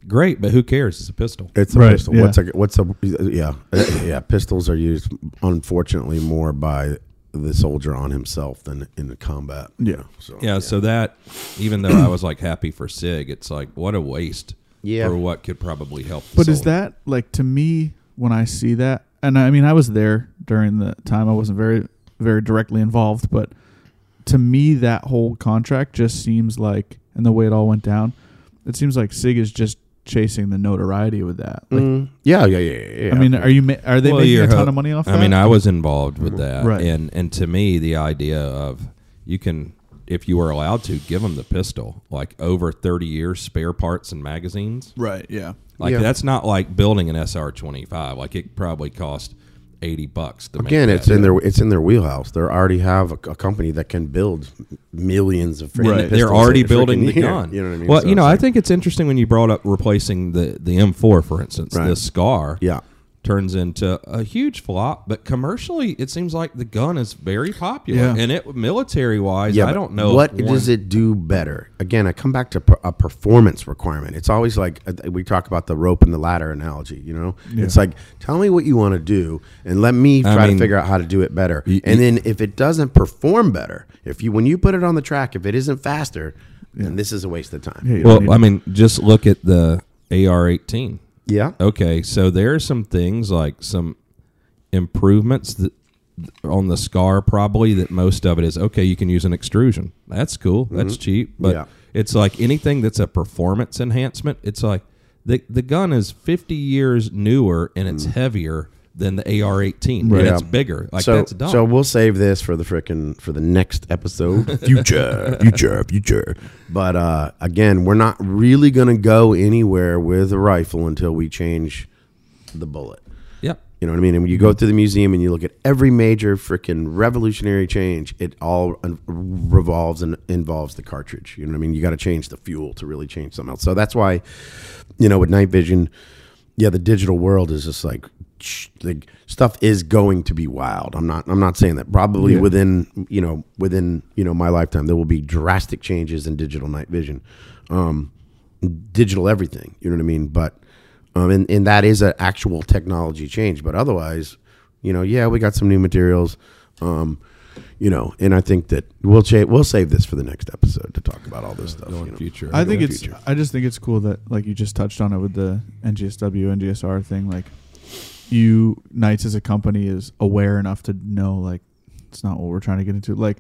Great, but who cares? It's a pistol. it's a Right, pistol. yeah. What's a what's a yeah uh, yeah? Pistols are used unfortunately more by the soldier on himself than in the combat. Yeah. know, so Yeah, so that even though I was like happy for Sig, it's like what a waste Yeah. for what could probably help. the But is that like to me when I see that, and I mean I was there during the time I wasn't very very directly involved, but to me that whole contract just seems like, and the way it all went down, it seems like Sig is just chasing the notoriety with that. Like, Mm, yeah, yeah, yeah, yeah, yeah. I mean, are you ma- are they Well, making a ton ho- of money off I that? I mean, I was involved with that, Right. and and to me, the idea of you can if you were allowed to, give them the pistol. Like over thirty years, spare parts and magazines. Right. Yeah. Like Yeah. that's not like building an SR twenty five. Like it probably cost eighty bucks to Again, make it's that. in their it's in their wheelhouse. They already have a, a company that can build millions of freaking Right. pistols They're already a freaking building the year. gun. You know what I mean? Well, So you know, it's I like- think it's interesting when you brought up replacing the the M4, for instance. Right. The SCAR yeah. Turns into a huge flop, but commercially, it seems like the gun is very popular. Yeah. And it military wise, Yeah, I don't know what one- does it do better. Again, I come back to a performance requirement. It's always like uh, we talk about the rope and the ladder analogy. You know, Yeah. it's like tell me what you want to do, and let me I try mean, to figure out how to do it better. y- and y- then if it doesn't perform better, if you when you put it on the track, if it isn't faster, then this is a waste of time. Yeah. Well, I mean, just look at the AR-18. Yeah. Okay, so there are some things like some improvements that on the SCAR probably that most of it is okay you can use an extrusion. That's cool. That's mm-hmm. cheap. But Yeah. it's like anything that's a performance enhancement it's like the the gun is 50 years newer and it's mm. heavier than the AR-18 and Yeah. it's bigger like so, that's dumb so we'll save this for the frickin' for the next episode. future, future, future. But uh, again, we're not really gonna go anywhere with a rifle until we change the bullet. yep You know what I mean? And when you go through the museum and you look at every major freaking revolutionary change, it all revolves and involves the cartridge. You know what I mean? You got to change the fuel to really change something else. So that's why, you know, with night vision, yeah, the digital world is just like, sh- like stuff is going to be wild. I'm not. I'm not saying that. Probably Yeah. within you know within you know my lifetime, there will be drastic changes in digital night vision, um, digital everything. You know what I mean? But um, and, and that is an actual technology change. But otherwise, you know, yeah, we got some new materials. Um, you know, and I think that we'll cha- we'll save this for the next episode to talk about all this stuff. going you know. future I think it's. future. I just think it's cool that like you just touched on it with the NGSW NGSR thing. Like, you Knights as a company is aware enough to know like it's not what we're trying to get into. Like,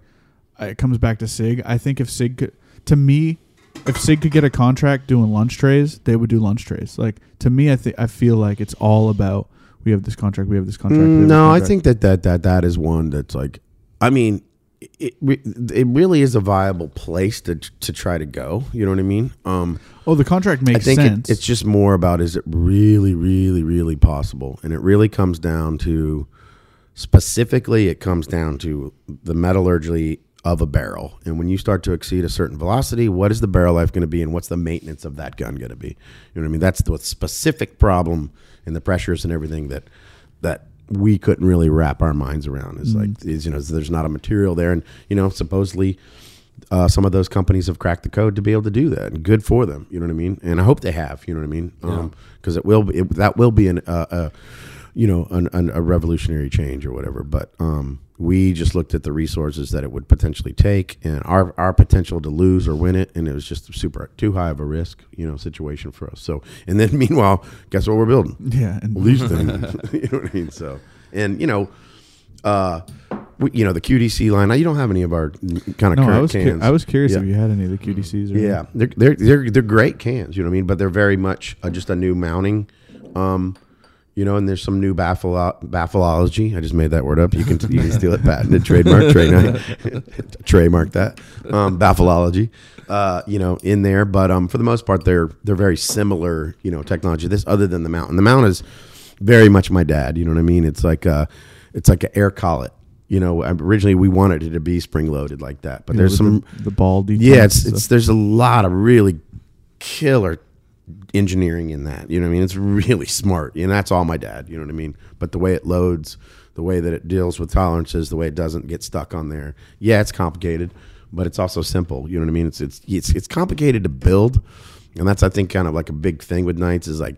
it comes back to Sig. I think if Sig, could, to me, if Sig could get a contract doing lunch trays, they would do lunch trays. Like to me, I think I feel like it's all about we have this contract, we have this contract. have Mm, this no, I think that, that that that is one that's like, I mean, it it really is a viable place to to try to go. You know what I mean? Um, Oh, the contract I makes think it, sense. it's just more about is it really, really, really possible, and it really comes down to specifically it comes down to the metallurgy of a barrel, and when you start to exceed a certain velocity, what is the barrel life going to be, and what's the maintenance of that gun going to be? You know what I mean? That's the specific problem and the pressures and everything that that we couldn't really wrap our minds around. Is like is you know there's not a material there, and you know supposedly uh, some of those companies have cracked the code to be able to do that. And good for them. You know what I mean? And I hope they have. You know what I mean? Because it will. Be, it, that will be an uh, uh, you know an, an, a revolutionary change or whatever. But um, we just looked at the resources that it would potentially take and our our potential to lose or win it, and it was just super too high of a risk you know situation for us. So and then meanwhile, guess what we're building? yeah, and these things. you know what I mean? So, and you know, uh, we, you know the QDC line. You don't have any of our kind of no, current I was cu- cans. I was curious Yeah. if you had any of the QDCs. Or yeah, they're, they're they're they're great cans. You know what I mean? But they're very much uh, just a new mounting. Um, you know, and there's some new baffle baffleology. I just made that word up. You can you can steal it, patented, trademark, trademark, trademark that. Um, baffleology, uh, you know, in there. But um, for the most part, they're they're very similar. You know, technology. This other than the mount, and the mount is very much my dad. You know what I mean? It's like a, it's like an air collet. You know, originally we wanted it to be spring loaded like that, but Yeah, there's some the, the ball yeah, it's it's there's a lot of really killer engineering in that. You know what I mean? It's really smart. And that's all my dad, you know what I mean? But the way it loads, the way that it deals with tolerances, the way it doesn't get stuck on there. Yeah, it's complicated, but it's also simple. You know what I mean? It's it's it's it's complicated to build. And that's I think kind of like a big thing with Knights is like,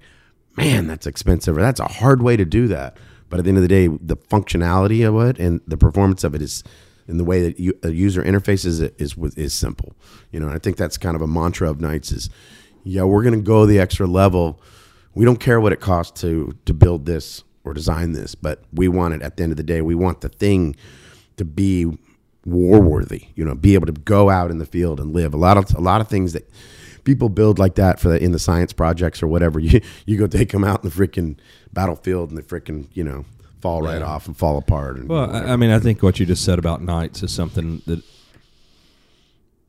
man, that's expensive or that's a hard way to do that. But at the end of the day, the functionality of it and the performance of it is and the way that you, a user interface is is is simple. You know, I think that's kind of a mantra of Knights is, yeah, we're going to go the extra level. We don't care what it costs to to build this or design this, but we want it at the end of the day. We want the thing to be war worthy. You know, be able to go out in the field and live. A lot of a lot of things that people build like that for the, in the science projects or whatever. You you go take them out in the freaking battlefield and they freaking you know fall right off and fall apart. And Well, I, I mean, I think what you just said about Knights is something that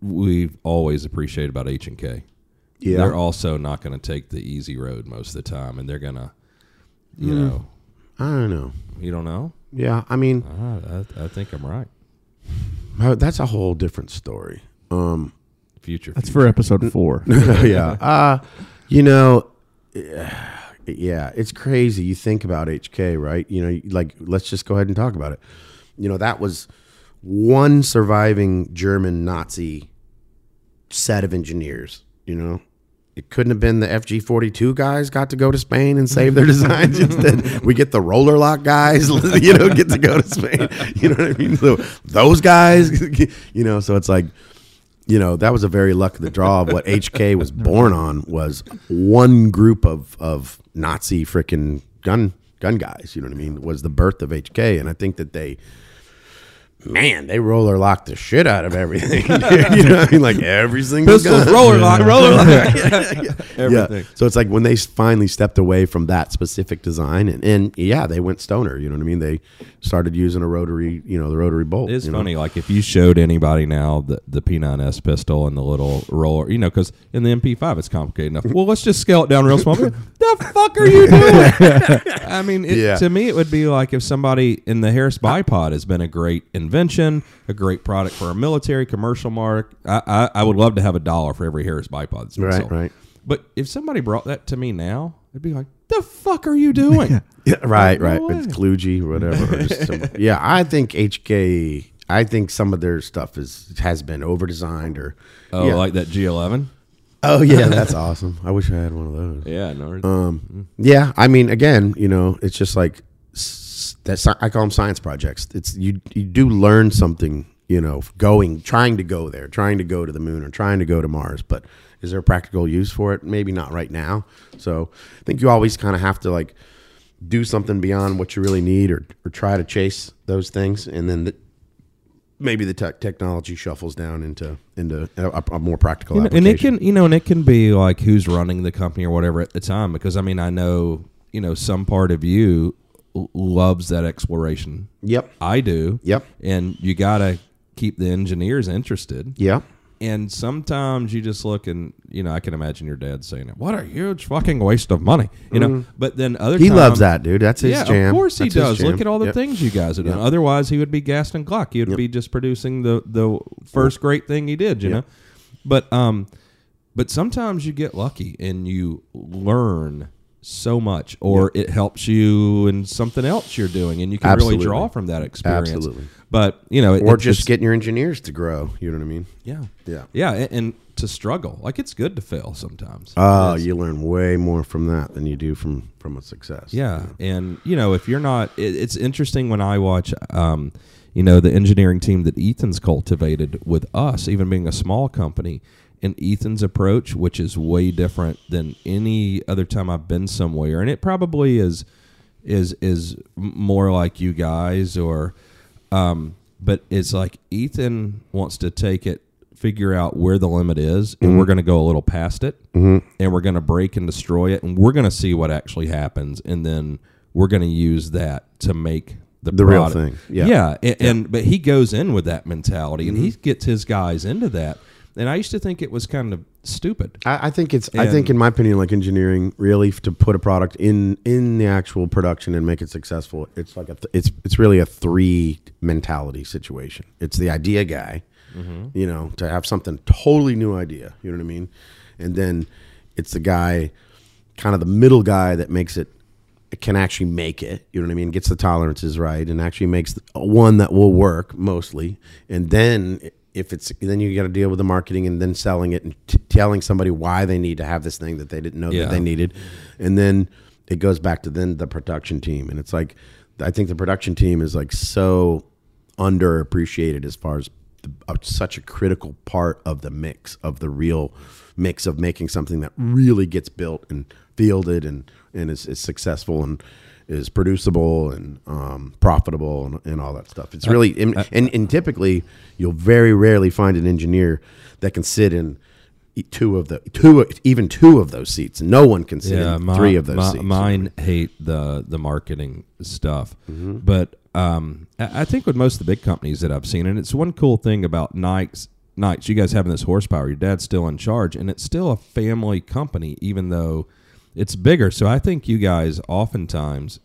we've always appreciated about H and K. Yeah. They're also not going to take the easy road most of the time, and they're going to, you Mm. know, I don't know. you don't know. Yeah, I mean, Ah, I, I think I'm right. that's a whole different story. Um, Future. That's future. for episode four. yeah. Uh, you know, yeah, it's crazy. You think about HK, right? You know, like let's just go ahead and talk about it. You know, that was one surviving German Nazi set of engineers, you know. It couldn't have been the FG 42 guys got to go to Spain and save their designs. Instead, we get the roller lock guys, you know, get to go to Spain. You know what I mean? So those guys, you know, so it's like, you know that was a very luck of the draw of what HK was born on was one group of of Nazi freaking gun gun guys. You know what I mean? Was the birth of HK, and I think that they, man, they roller locked the shit out of everything. you know what I mean? Like every single Pistols, gun. roller lock, roller lock. Everything. Yeah. So it's like when they finally stepped away from that specific design, and, and yeah, they went stoner. You know what I mean? They started using a rotary, you know, the rotary bolt. It's you know? funny, like if you showed anybody now the, the P9S pistol and the little roller, you know, because in the MP5 it's complicated enough. Well, let's just scale it down real small. the fuck are you doing? I mean, it, Yeah. to me, it would be like if somebody in the Harris bipod has been a great invention, a great product for a military commercial mark. I, I, I would love to have a dollar for every Harris bipod Right, sold. right. But if somebody brought that to me now, it'd be like, the fuck are you doing? Yeah, right, No right. way. It's kludgy or whatever. or some- yeah, I think HK. I think some of their stuff is has been over designed or. Oh, yeah. like that G11? Oh yeah, that's awesome. I wish I had one of those. Yeah, no. Um, yeah, I mean, again, you know, it's just like s- that's I call them science projects. It's you you do learn something, you know, going trying to go there, trying to go to the moon or trying to go to Mars, but is there a practical use for it? Maybe not right now. So I think you always kind of have to like do something beyond what you really need or or try to chase those things, and then. The, Maybe the tech technology shuffles down into into a, a more practical You know, and it can you know and it can be like who's running the company or whatever at the time because i mean i know you know some part of you loves that exploration Yep. i do Yep. and you gotta keep the engineers interested Yep. And sometimes you just look and you know i can imagine your dad saying it what a huge fucking waste of money you know but then other Mm-hmm. He times, loves that, dude. That's his yeah, jam. of course he That's does. Look at all the Yep. things you guys have done. Yep. Otherwise, he would be Gaston Glock. He would Yep. be just producing the the first great thing he did. You know, but um, but sometimes you get lucky and you learn so much, or it helps you in something else you're doing, and you can Absolutely. really draw from that experience. Absolutely. But you know, it, or it just getting your engineers to grow. You know what I mean? yeah, Yeah. yeah, and, and to struggle. Like it's good to fail sometimes. Oh, you learn way more from that than you do from from a success. Yeah, and you know, if you're not, it, it's interesting when I watch, um, you know, the engineering team that Ethan's cultivated with us, even being a small company, and Ethan's approach, which is way different than any other time I've been somewhere, and it probably is, is is more like you guys, or, um, but it's like Ethan wants to take it. Figure out where the limit is, and we're going to go a little past it, and we're going to break and destroy it, and we're going to see what actually happens, and then we're going to use that to make the, The real thing. Yeah. yeah, and, and but he goes in with that mentality, and he Mm-hmm. gets his guys into that. And I used to think it was kind of stupid. I, I think it's. I think, in my opinion, like engineering, really to put a product in in the actual production and make it successful, it's like a. Th- it's it's really a three mentality situation. It's the idea guy, Mm-hmm. you know, to have something totally new idea. You know what I mean? And then it's the guy, kind of the middle guy that makes it can actually make it. You know what I mean? Gets the tolerances right and actually makes one that will work mostly. And then if it's then you got to deal with the marketing and then selling it and t- telling somebody why they need to have this thing that they didn't know Yeah. that they needed. And then it goes back to then the production team and it's like I think the production team is like so underappreciated as far as the, uh, such a critical part of the mix of the real mix of making something that really gets built and fielded and and is, is successful and is producible and um, profitable and, and all that stuff. It's really and, and, and typically you'll very rarely find an engineer that can sit in two of the two even two of those seats. No one can sit in mi- three of those mi- seats. Mine hate the the marketing stuff, Mm-hmm. but um, I I think with most of the big companies that I've seen, and it's one cool thing about Nike's nights, you guys having this horsepower, your dad's still in charge, and it's still a family company, even though it's bigger. So I think you guys oftentimes,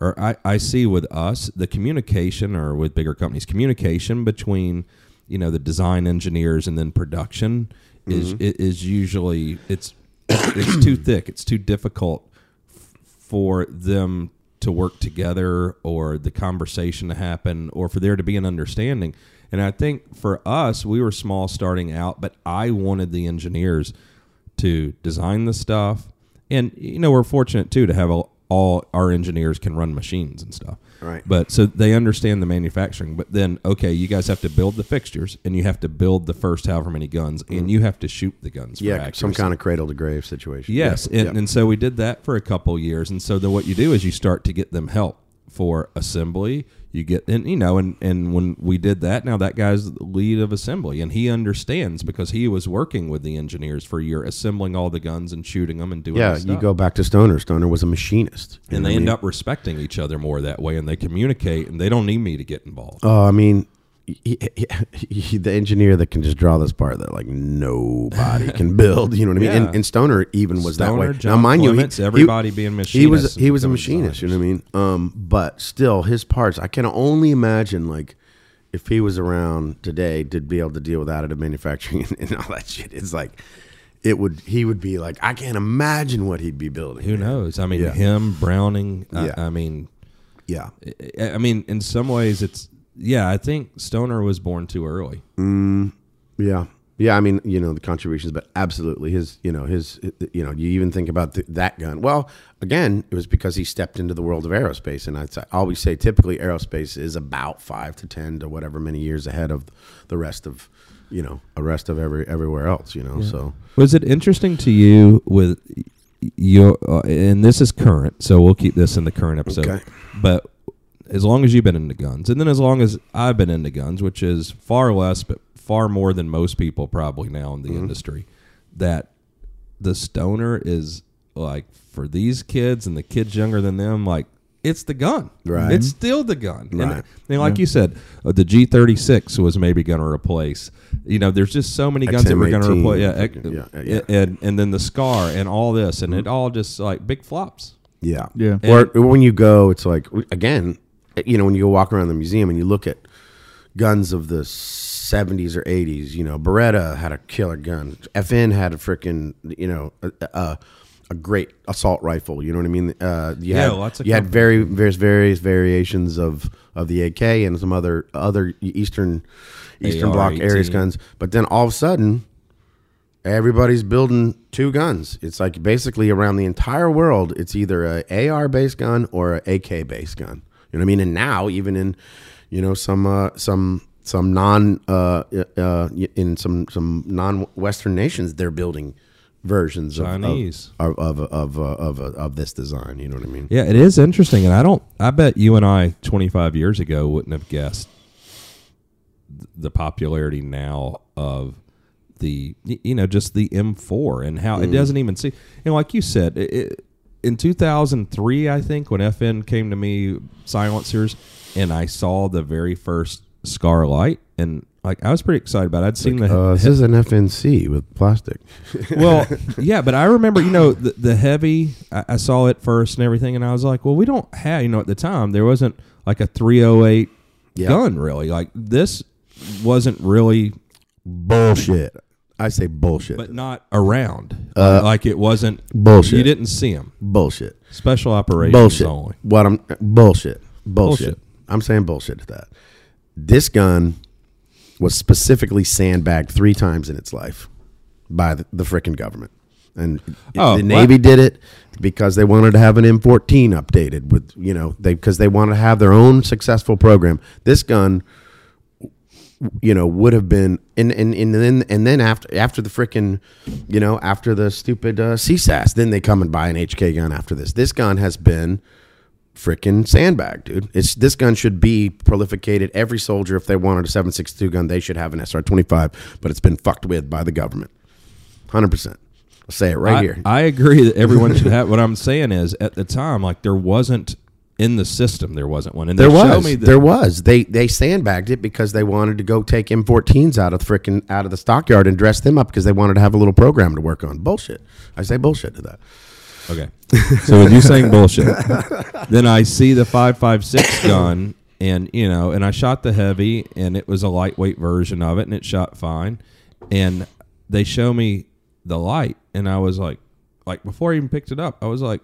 or I, I see with us, the communication, or with bigger companies, communication between, you know, the design engineers and then production is Mm-hmm. is usually it's it's too thick. It's too difficult for them to work together or the conversation to happen or for there to be an understanding. And I think for us, we were small starting out, but I wanted the engineers to design the stuff. And, you know, we're fortunate too to have all, all our engineers can run machines and stuff. Right. But so they understand the manufacturing. But then, okay, you guys have to build the fixtures and you have to build the first however many guns and mm-hmm. you have to shoot the guns. For. Yeah, some kind of cradle to grave situation. Yes, Yeah, and, yeah. and so we did that for a couple years, and so then what you do is you start to get them help for assembly. You get and you know, and and when we did that, now that guy's the lead of assembly, and he understands because he was working with the engineers for a year, assembling all the guns and shooting them and doing. yeah, you go back to Stoner. Stoner was a machinist, and they end mean? up respecting each other more that way, and they communicate, and they don't need me to get involved. Oh, I mean, he, he, he- the engineer that can just draw this part that like nobody can build. You know what I mean? Yeah. And, and Stoner even was Stoner, that way. John now, mind Clements, you, he, everybody being he was he was a machinist. You know what I mean? Um, but still, his parts. I can only imagine like if he was around today to be able to deal with additive manufacturing and, and all that shit. It's like it would. He would be like, I can't imagine what he'd be building. Who knows? I mean, Yeah. him, Browning. Yeah. I, I mean, Yeah. I mean, in some ways, it's yeah. I think Stoner was born too early. Yeah. Yeah, I mean, you know, the contributions, but absolutely his, you know, his, you know, you even think about th- that gun. Well, again, it was because he stepped into the world of aerospace. And I always say typically aerospace is about five to 10 to whatever many years ahead of the rest of, you know, the rest of every, everywhere else, you know, so. Was it interesting to you with your? Uh, and this is current, so we'll keep this in the current episode. Okay. But as long as you've been into guns, and then as long as I've been into guns, which is far less, but far more than most people probably now in the Mm-hmm. industry, that the stoner is like for these kids and the kids younger than them, like it's the gun. Right. It's still the gun. Right. and like you said, uh, the G thirty six was maybe going to replace. You know, there's just so many guns that we're going to replace. Yeah, ex- yeah, yeah. and and then the SCAR and all this, and it all just like big flops. Yeah. Yeah. Or when you go, it's like again, you know, when you go walk around the museum and you look at guns of the 70s or 80s, you know, Beretta had a killer gun. FN had a freaking, you know, a, a, a great assault rifle. You know what I mean? Uh, you Yeah, had, lots of you had very various various variations of of the AK and some other other Eastern Eastern Bloc AR-18. areas guns. But then all of a sudden, everybody's building two guns. It's like basically around the entire world, it's either a AR based gun or a AK based gun. You know what I mean? And now even in, you know, some uh, some some non uh, uh, in some some non Western nations, they're building versions of- Chinese. of of of, uh, of, of of this design. You know what I mean? Yeah, it is interesting, and I don't. I bet you and I, 25 years ago, wouldn't have guessed the popularity now of the you know just the M4 and how it doesn't even see. And like you said, it, in 2003, I think when FN came to me silencers, and I saw the very first SCAR Light, and like I was pretty excited about. it. I'd seen the Uh, this is an FNC with plastic. well, yeah, but I remember, you know, the, the heavy. I, I saw it first and everything, and I was like, well, we don't have, you know, at the time there wasn't like a 308 Yeah. gun really. Like this wasn't really, Bullshit. I say bullshit. but not around. Uh, like it wasn't bullshit. You didn't see him. bullshit. Special operations bullshit. only. What I'm bullshit. bullshit. Bullshit. I'm saying bullshit to that. This gun was specifically sandbagged three times in its life by the, the frickin' government. And Oh, the what? Navy did it because they wanted to have an M14 updated with, you know, they because they wanted to have their own successful program. This gun you know would have been and and, and then and then after after the frickin' you know after the stupid uh, CSASS then they come and buy an HK gun after this. This gun has been frickin' sandbag dude. It's this gun should be prolificated. Every soldier if they wanted a 762 gun they should have an SR25 but it's been fucked with by the government. 100% I'll say it right I, here. I agree that everyone should have. What I'm saying is, at the time, like there wasn't in the system there wasn't one. And There was. me that, there was. They they sandbagged it because they wanted to go take M14s out of the frickin' out of the stockyard and dress them up because they wanted to have a little program to work on. Bullshit. I say bullshit to that. Okay. So with you saying bullshit, then I see the five five six gun, and you know, and I shot the heavy, and it was a lightweight version of it, and it shot fine. And they show me the light, and I was like, like before I even picked it up, I was like,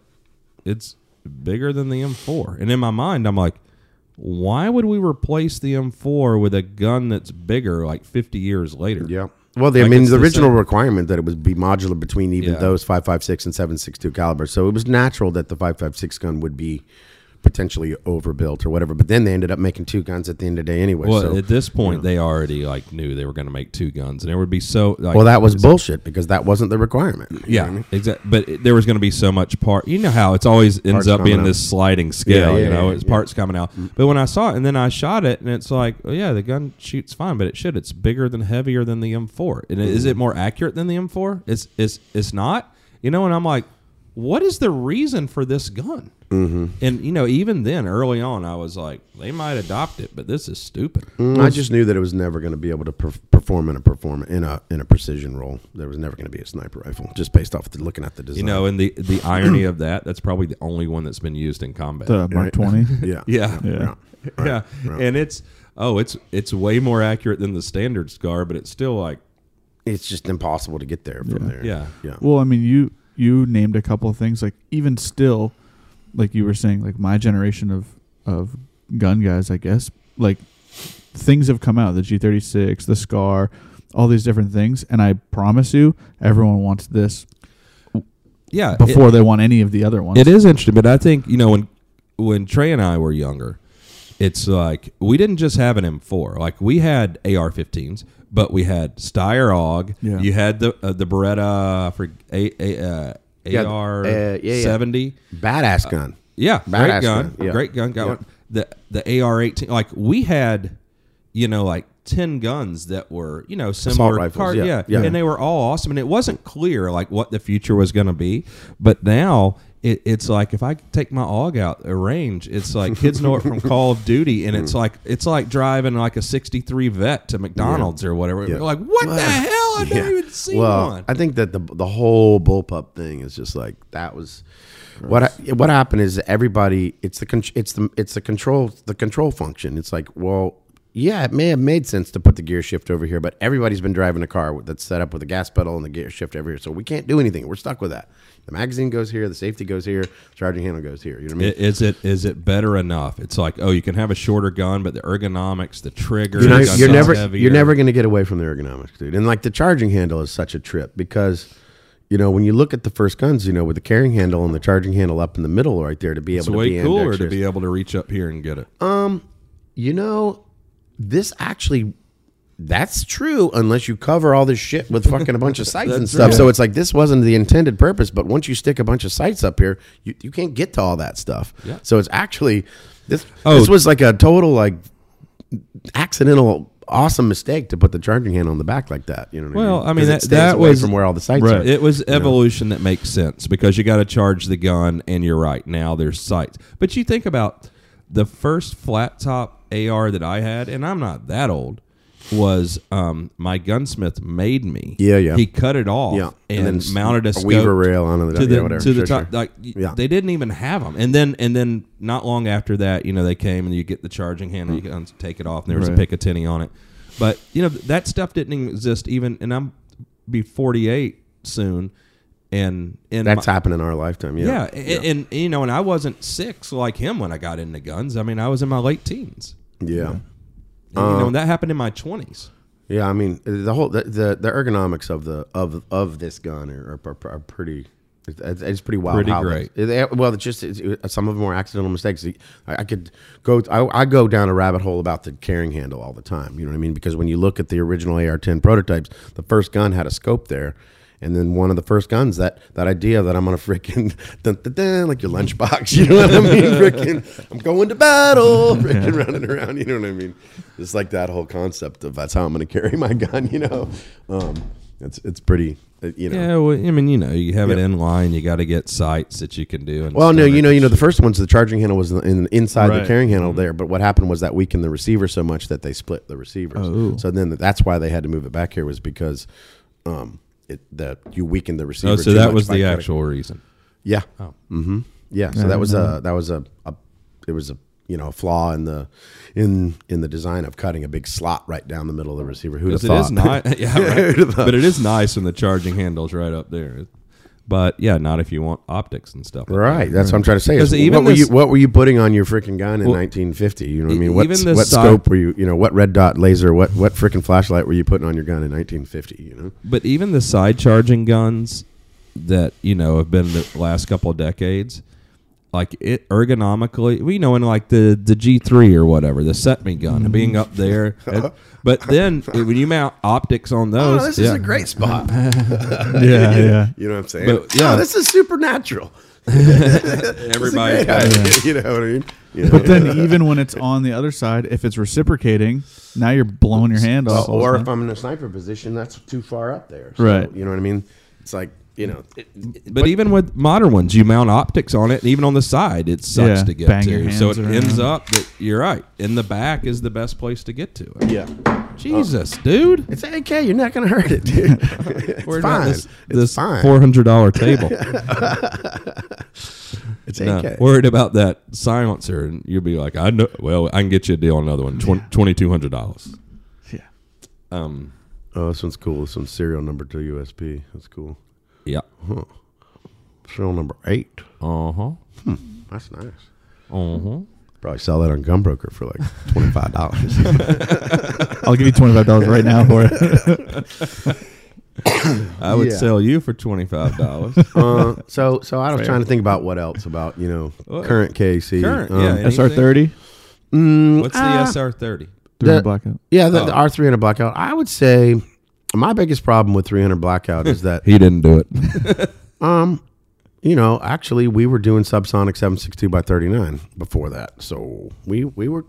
it's bigger than the M4. And in my mind, I'm like, why would we replace the M4 with a gun that's bigger, like 50 years later? Yeah. Well, the, I mean, the the original same- requirement that it would be modular between even Yeah. those 5.56 and 7.62 caliber. So it was natural that the 5.56 gun would be potentially overbuilt or whatever. But then they ended up making two guns at the end of the day anyway. Well, so, at this point, they already like knew they were going to make two guns, and it would be so. Like, well, that was bullshit because that wasn't the requirement. You Yeah, I mean? exactly. But it- there was going to be so much part. You know how it's always ends Parts up being out. this sliding scale. Yeah, yeah, you know, yeah, it's parts coming out. But when I saw it, and then I shot it, and it's like, oh yeah, the gun shoots fine, but it should. It's bigger than heavier than the M4. And is Mm-hmm. it more accurate than the M4? It's it's it's not. You know, and I'm like, what is the reason for this gun? Mm-hmm. And you know, even then, early on, I was like, they might adopt it, but this is stupid. Mm, I just knew that it was never going to be able to per- perform in a perform in a in a precision role. There was never going to be a sniper rifle, just based off the, looking at the design. You know, and the the irony of that, that's probably the only one that's been used in combat. The Mark Right. Twenty. yeah, Yeah. Yeah. yeah, right. and it's oh, it's it's way more accurate than the standard SCAR, but it's still like It's just impossible to get there from Yeah. there. Yeah. yeah. Well, I mean, you you named a couple of things. Like even still, like you were saying, like my generation of of gun guys, I guess, like things have come out. The G thirty six, the SCAR, all these different things, and I promise you, everyone wants this yeah. it- before they want any of the other ones. it is interesting, but I think you know when when Trey and I were younger, it's like we didn't just have an M4. Like we had AR-15s, but we had Steyr AUG. Yeah. You had the uh, the Beretta for a, a, uh, Yeah, AR uh, yeah, yeah. seventy. Badass gun. Yeah, Badass great gun, gun, yeah. great gun. Got Yeah. one. The the AR eighteen. Like we had, you know, like ten guns that were you know similar rifles, car- yeah, yeah, yeah. and they were all awesome. And it wasn't clear like what the future was going to be, but now. It, it's like if I take my AUG out a range, it's like kids know it from Call of Duty, and Mm. it's like it's like driving like a '63 vet to McDonald's or whatever. Yeah. Like, what the hell? I've Yeah. never even seen well, one. I think that the the whole bullpup thing is just like that was what ha- what happened is everybody it's the con- it's the it's the control the control function. It's like well. Yeah, it may have made sense to put the gear shift over here, but everybody's been driving a car that's set up with a gas pedal and the gear shift over here, so we can't do anything. We're stuck with that. The magazine goes here, the safety goes here, charging handle goes here. You know what I mean? Is it is it better enough? It's like oh, you can have a shorter gun, but the ergonomics, the trigger, you're, not, you're never heavier. you're never going to get away from the ergonomics, dude. And like the charging handle is such a trip because you know when you look at the first guns, you know with the carrying handle and the charging handle up in the middle right there to be able It's to way be cooler to be able to reach up here and get it. Um, you know, this actually. That's true unless you cover all this shit with fucking a bunch of sights and stuff. right. So it's like this wasn't the intended purpose, but once you stick a bunch of sights up here, you, you can't get to all that stuff. Yeah. So it's actually this Oh. this was like a total like accidental awesome mistake to put the charging handle on the back like that. You know what Well, I mean? I mean, that- that away was- from where all the sights Right. are. It was evolution that makes sense because you got to charge the gun, and you're right. Now there's sights, but you think about the first flat top AR that I had, and I'm not that old. Was um, my gunsmith made me? Yeah, yeah. He cut it off, Yeah, and, and then mounted a, a weaver rail on the- to the yeah, whatever. to the Sure, top. sure. Like Yeah. they didn't even have them, and then and then not long after that, you know, they came and you get the charging handle, you can take it off, and there was Right. a Picatinny on it. But you know that stuff didn't even exist even, and I'm be 48 soon, and and That's my- happened in our lifetime. Yeah. yeah, And, and you know, and I wasn't six like him when I got into guns. I mean, I was in my late teens. Yeah. And, you know, and that happened in my 20s. Yeah, I mean the whole the, the, the ergonomics of the of of this gun are, are, are pretty. It's, it's pretty wild. Pretty great. they- they- well, it's just it's, it- some of them are accidental mistakes. I, I could go. I, I go down a rabbit hole about the carrying handle all the time. You know what I mean? Because when you look at the original AR-10 prototypes, the first gun had a scope there. And then one of the first guns, that that idea that I'm gonna freaking dun, dun, dun, like your lunchbox, you know what I mean? Freaking, I'm going to battle, freaking running around, you know what I mean? Just like that whole concept of that's how I'm gonna carry my gun, you know. Um, It's it's pretty. uh, You know. Yeah, well, I mean, you know, you have it in line. You got to get sights that you can do. And Well, no, you know, you know, the first ones, the charging handle was in, inside Right. the carrying handle there. But what happened was that weakened the receiver so much that they split the receivers. Oh. So then that's why they had to move it back here was because um, it that you weakened the receiver. Oh, so too that much was the cutting. actual reason. Yeah. Oh. Mm-hmm. Yeah. So Yeah, I that was didn't know a that was a, a it was a you know a flaw in the in in the design of cutting a big slot right down the middle of the receiver. Who'd have thought? is nice. yeah, right. Who'd have thought? but it is nice when the charging handle's right up there. But yeah, not if you want optics and stuff. like Right, that. that's what I'm trying to say. is even what were you what were you putting on your freaking gun in Well, 1950? You know what I mean? What what scope were you? You know what red dot laser? What what freaking flashlight were you putting on your gun in 1950? You know? But even the side charging guns that you know have been the last couple of decades, like it ergonomically, we know in like the the G three or whatever, the set me gun being up there. and- but then when you mount optics on oh, those, Oh, this yeah. is a great spot. yeah, yeah. You know what I'm saying? But, yeah. Oh, this is supernatural. Everybody's got Great You know what I mean? You know? But then even when it's on the other side, if it's reciprocating, now you're blowing your hand off. all or if I'm in a sniper position, that's too far up there. So, Right. You know what I mean? It's like you know. It, it- But, even with modern ones, you mount optics on it, and even on the side, it sucks Yeah, to get bang your to. So it hands ends up that you're right. In the back is the best place to get to it. yeah. Jesus, dude. It's AK. You're not gonna hurt it, dude. it's Worried about fine. This, it's this fine. four hundred dollar table. it's No, AK. worried about that silencer, and you'll be like, I know. Well, I can get you a deal on another one. $2,200. yeah. Um, Oh, this one's cool. This one's serial number two USP. That's cool. Yeah. Serial number eight. Uh huh. That's nice. Uh huh. Probably sell that on Gunbroker for like twenty five dollars. I'll give you twenty five dollars right now for it. I would Yeah. sell you for twenty five dollars. uh, so, so I was Fair. trying to think about what else about you know What? current KAC. Current, Um, yeah. SR thirty mm, What's the uh, SR thirty? during The- the blackout. Yeah, the, Oh. the R300 blackout. I would say my biggest problem with 300 blackout is that He didn't do it. um, you know, actually we were doing subsonic 762 by 39 before that, so we we were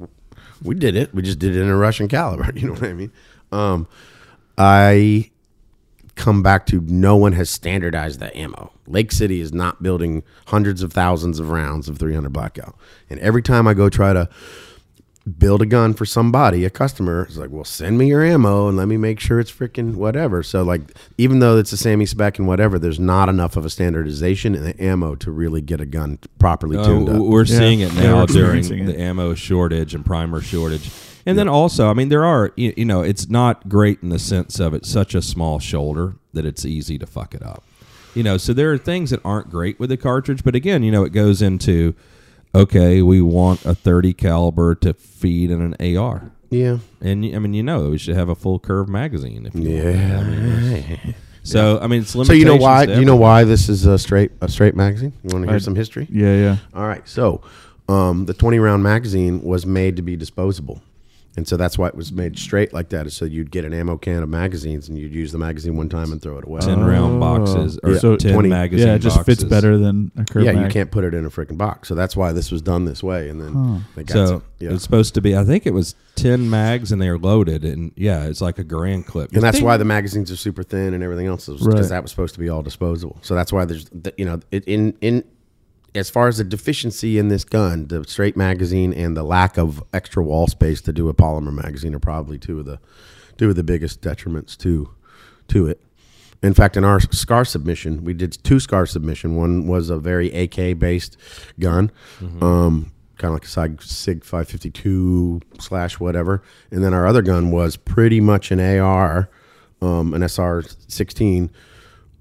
we did it. We just did it in a Russian caliber. You know what I mean? Um, I come back to no one has standardized the ammo. Lake City is not building hundreds of thousands of rounds of 300 blackout, and every time I go try to build a gun for somebody, a customer is like, "Well, send me your ammo and let me make sure it's freaking whatever." So like, even though it's a SAAMI spec and whatever, there's not enough of a standardization in the ammo to really get a gun properly Uh, tuned up. we're Yeah. seeing it now we're during experiencing the it. ammo shortage and primer shortage. And then also, I mean, there are, you, you know, it's not great in the sense of it's such a small shoulder that it's easy to fuck it up. You know, so there are things that aren't great with the cartridge, but again, you know, it goes into okay, we want a 30 caliber to feed in an AR. yeah, And I mean, you know, we should have a full curve magazine if you want. I mean, yeah. so I mean, it's So you know why? Do you know why this is a straight a straight magazine? You want to hear I- some history? Yeah, yeah. All right. So, um, the 20 round magazine was made to be disposable. And so that's why it was made straight like that. Is so you'd get an ammo can of magazines and you'd use the magazine one time and throw it away. 10 round boxes or Yeah. So 10 20 magazine yeah, it just fits better than a curve. yeah, you can't put it in a freaking box. So that's why this was done this way. And then Huh. they got So some, yeah. it's supposed to be. I think it was ten mags, and they're loaded, and yeah, it's like a grand clip. and that's Ding. why the magazines are super thin and everything else is because Right. that was supposed to be all disposable. So that's why there's the, you know it, in in as far as the deficiency in this gun, the straight magazine and the lack of extra wall space to do a polymer magazine are probably two of the two of the biggest detriments to to it. In fact, in our SCAR submission, we did two SCAR submission. One was a very AK based gun, um, kind of like a Sig, Sig 552 slash whatever. And then our other gun was pretty much an AR, um, an SR 16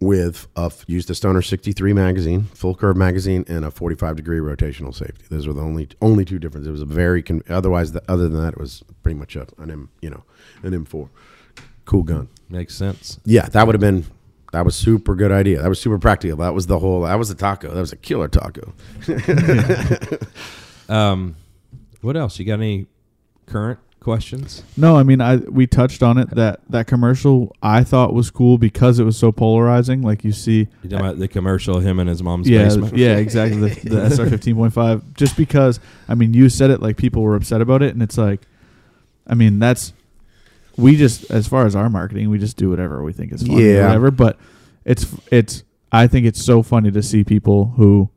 with a, used a Stoner 63 magazine, full curve magazine, and a 45 degree rotational safety. Those were the only only two differences. It was a very con- otherwise the, other than that, it was pretty much a, an M you know an M4. Cool gun. makes sense. Yeah, that would have been that was super good idea. That was super practical. That was the whole. That was a taco. That was a killer taco. Um, what else? You got any current questions? No, I mean, I we touched on it that that commercial I thought was cool because it was so polarizing. Like you see, You talking about the commercial him and his mom's yeah, basement? yeah, exactly. The, the SR fifteen point five. Just because, I mean, you said it like people were upset about it, and it's like, I mean, that's we just as far as our marketing, we just do whatever we think is funny or Yeah. whatever. But it's it's I think it's so funny to see people who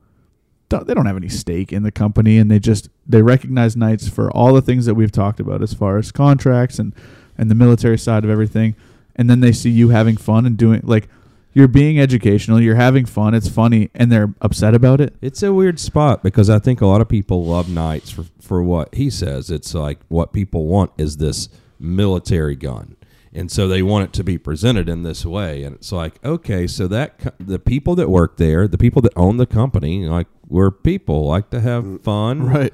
don't, they don't have any stake in the company and they just they recognize Knights for all the things that we've talked about as far as contracts and and the military side of everything, and then they see you having fun and doing like you're being educational, you're having fun, it's funny, and they're upset about it. It's a weird spot because I think a lot of people love Knights for, for what he says. It's like what people want is this military gun. And so they want it to be presented in this way. And it's like, okay, so that co- the people that work there, the people that own the company, like we're people, like to have mm. fun, right?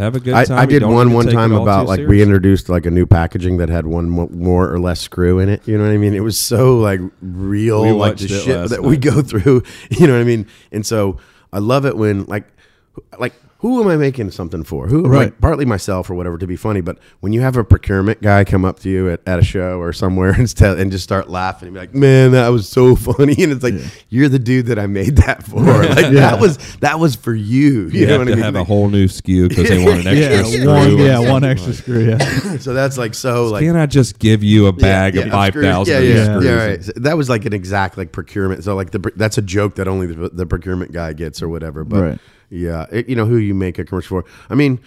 have a good time. I You did one one time about like we introduced like a new packaging that had one mo- more or less screw in it. You know what I mean? It was so like real, We like the shit that we go through. You know what I mean? And so I love it when like like who am I making something for? Who Right. like partly myself or whatever to be funny, but when you have a procurement guy come up to you at, at a show or somewhere and, tell, and just start laughing and be like, "Man, that was so funny," and it's like you're the dude that I made that for. Like that was that was for you. You, You, know have what to I mean? have a whole new SKU because they want an extra Yeah, screw. one, yeah, one extra screw. Yeah, so that's like so like Can I just give you a bag of five screws. Yeah, yeah, screws? yeah. right. So that was like an exact like procurement. So like the that's a joke that only the, the procurement guy gets or whatever. But Right. Yeah, it, you know who you make a commercial for. I mean,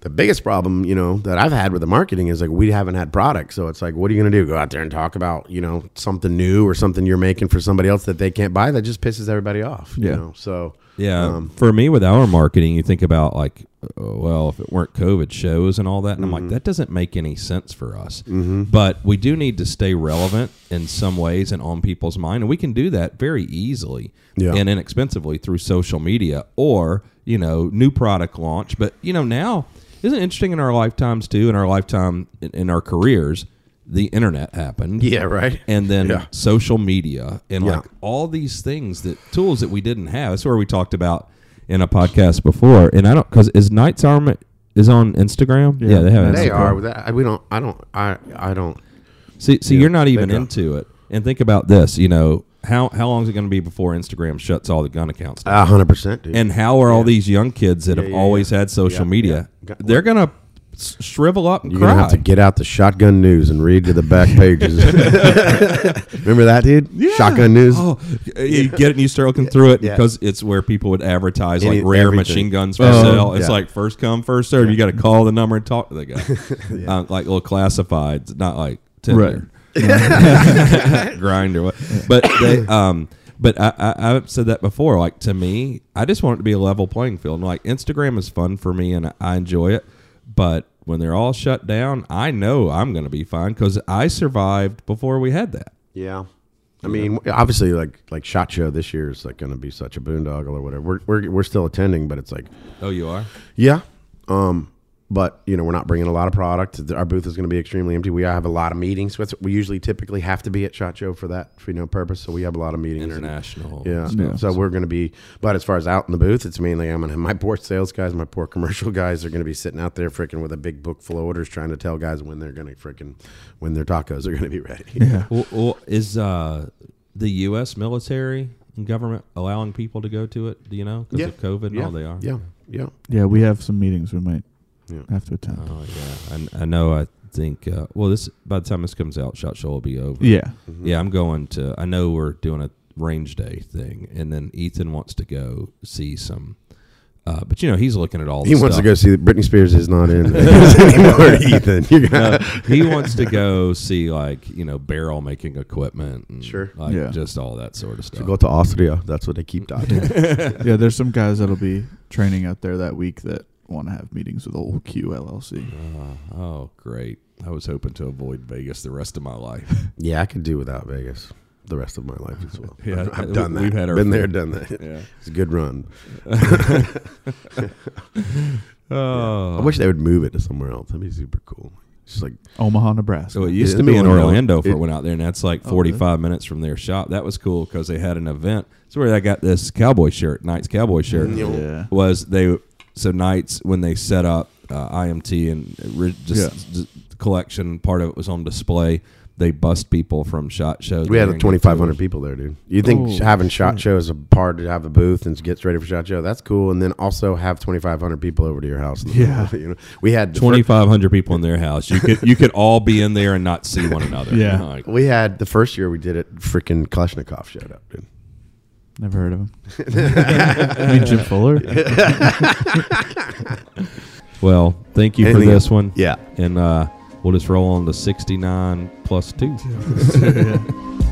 the biggest problem you know that I've had with the marketing is like we haven't had products. So it's like, what are you going to do? Go out there and talk about you know something new or something you're making for somebody else that they can't buy? That just pisses everybody off. You Yeah. know? So Yeah. Um, for me, with our marketing, you think about like, uh, well, if it weren't COVID shows and all that, and I'm Mm-hmm. like, that doesn't make any sense for us. But we do need to stay relevant in some ways and on people's mind, and we can do that very easily Yeah. and inexpensively through social media or you know new product launch. But you know now, isn't it interesting in our lifetimes too? In our lifetime, in, in our careers, the internet happened yeah, right. and then Yeah. social media and Yeah. like all these things that tools that we didn't have. That's where we talked about in a podcast before. And I don't because is Knights Armor is on Instagram. Yeah, Yeah. they have. They Instagram. are. We don't. I don't. I. I don't. See, see, you're not even into it. And think about this. You know how how long is it going to be before Instagram shuts all the gun accounts down? A hundred percent, dude. and how are all these young kids that Yeah, have yeah, always yeah. had social Yeah, media? yeah. They're gonna shrivel up and You're cry. gonna have to get out the shotgun news and read to the back pages. Remember that, dude? Yeah. Shotgun news. Oh, you get it and you start looking through it Yeah. because it's where people would advertise like rare everything. machine guns for Oh, sale. It's yeah. like first come, first serve. You got to call the number and talk to the guy. uh, like little classifieds, not like Tinder, grind or what. But they, um, but I, I, I've said that before. Like to me, I just want it to be a level playing field. And like Instagram is fun for me and I, I enjoy it, but when they're all shut down, I know I'm going to be fine because I survived before we had that. Yeah. I mean, obviously, like like Shot Show this year is like going to be such a boondoggle or whatever. We're, we're we're still attending, but it's like, Oh, you are. yeah. Um, but you know, we're not bringing a lot of product. Our booth is going to be extremely empty. We have a lot of meetings. That's- We usually typically have to be at Shot Show for that, for you know purpose. So we have a lot of meetings. and- international. Yeah. Yeah. So we're going to be, but as far as out in the booth, it's mainly I'm going to have my poor sales guys, my poor commercial guys are going to be sitting out there freaking with a big book full of orders trying to tell guys when they're going to freaking, when their tacos are going to be ready. Yeah. Well, well, is uh, the U.S. military and government allowing people to go to it? Do you know because Yeah. of COVID and Yeah. all they are? Yeah. Yeah. Yeah, we have some meetings we might Yeah. have to attend. Oh yeah, I, I know. I think. Uh, well, this by the time this comes out, Shot Show will be over. yeah. Yeah, I'm going to. I know we're doing a range day thing, and then Ethan wants to go see some. Uh, but you know, he's looking at all. He the wants to go see that Britney Spears is not in anymore, Ethan. You're No, he wants to go see like you know barrel making equipment and Sure. like Yeah. just all that sort of stuff. to go to Austria. That's what they keep talking. yeah, there's some guys that'll be training out there that week that want to have meetings with old Q LLC. Uh, oh, great! I was hoping to avoid Vegas the rest of my life. yeah, I could do without Vegas the rest of my life as well. Yeah, I've, I've done that. we've had our Been there, done that. yeah. It's a good run. Oh, I wish they would move it to somewhere else. That'd be super cool. Just like Omaha, Nebraska. So it used Yeah, to be in no, no, Orlando for it- it went out there, and that's like Oh, 45 minutes from their shop. That was cool because they had an event. That's where I got this cowboy shirt, Knights cowboy shirt. Mm, yeah. Was they so Knight's when they set up uh, IMT and re- just Yeah. just collection part of it was on display. they bust people from shot shows. We had didn't get 2,500 people there, dude. You think having shot show is a part to have a booth and gets ready for shot show? That's cool. And then also have 2,500 people over to your house. Yeah. you know, we had Twenty five hundred people in their house. You could you could all be in there and not see one another. Yeah. Like, We had the first year we did it. Freaking Kalashnikov showed up, dude. Never heard of him. I mean Jim Fuller. well, thank you for Anything- this one. Yeah. And uh, we'll just roll on to sixty nine plus two. Yeah.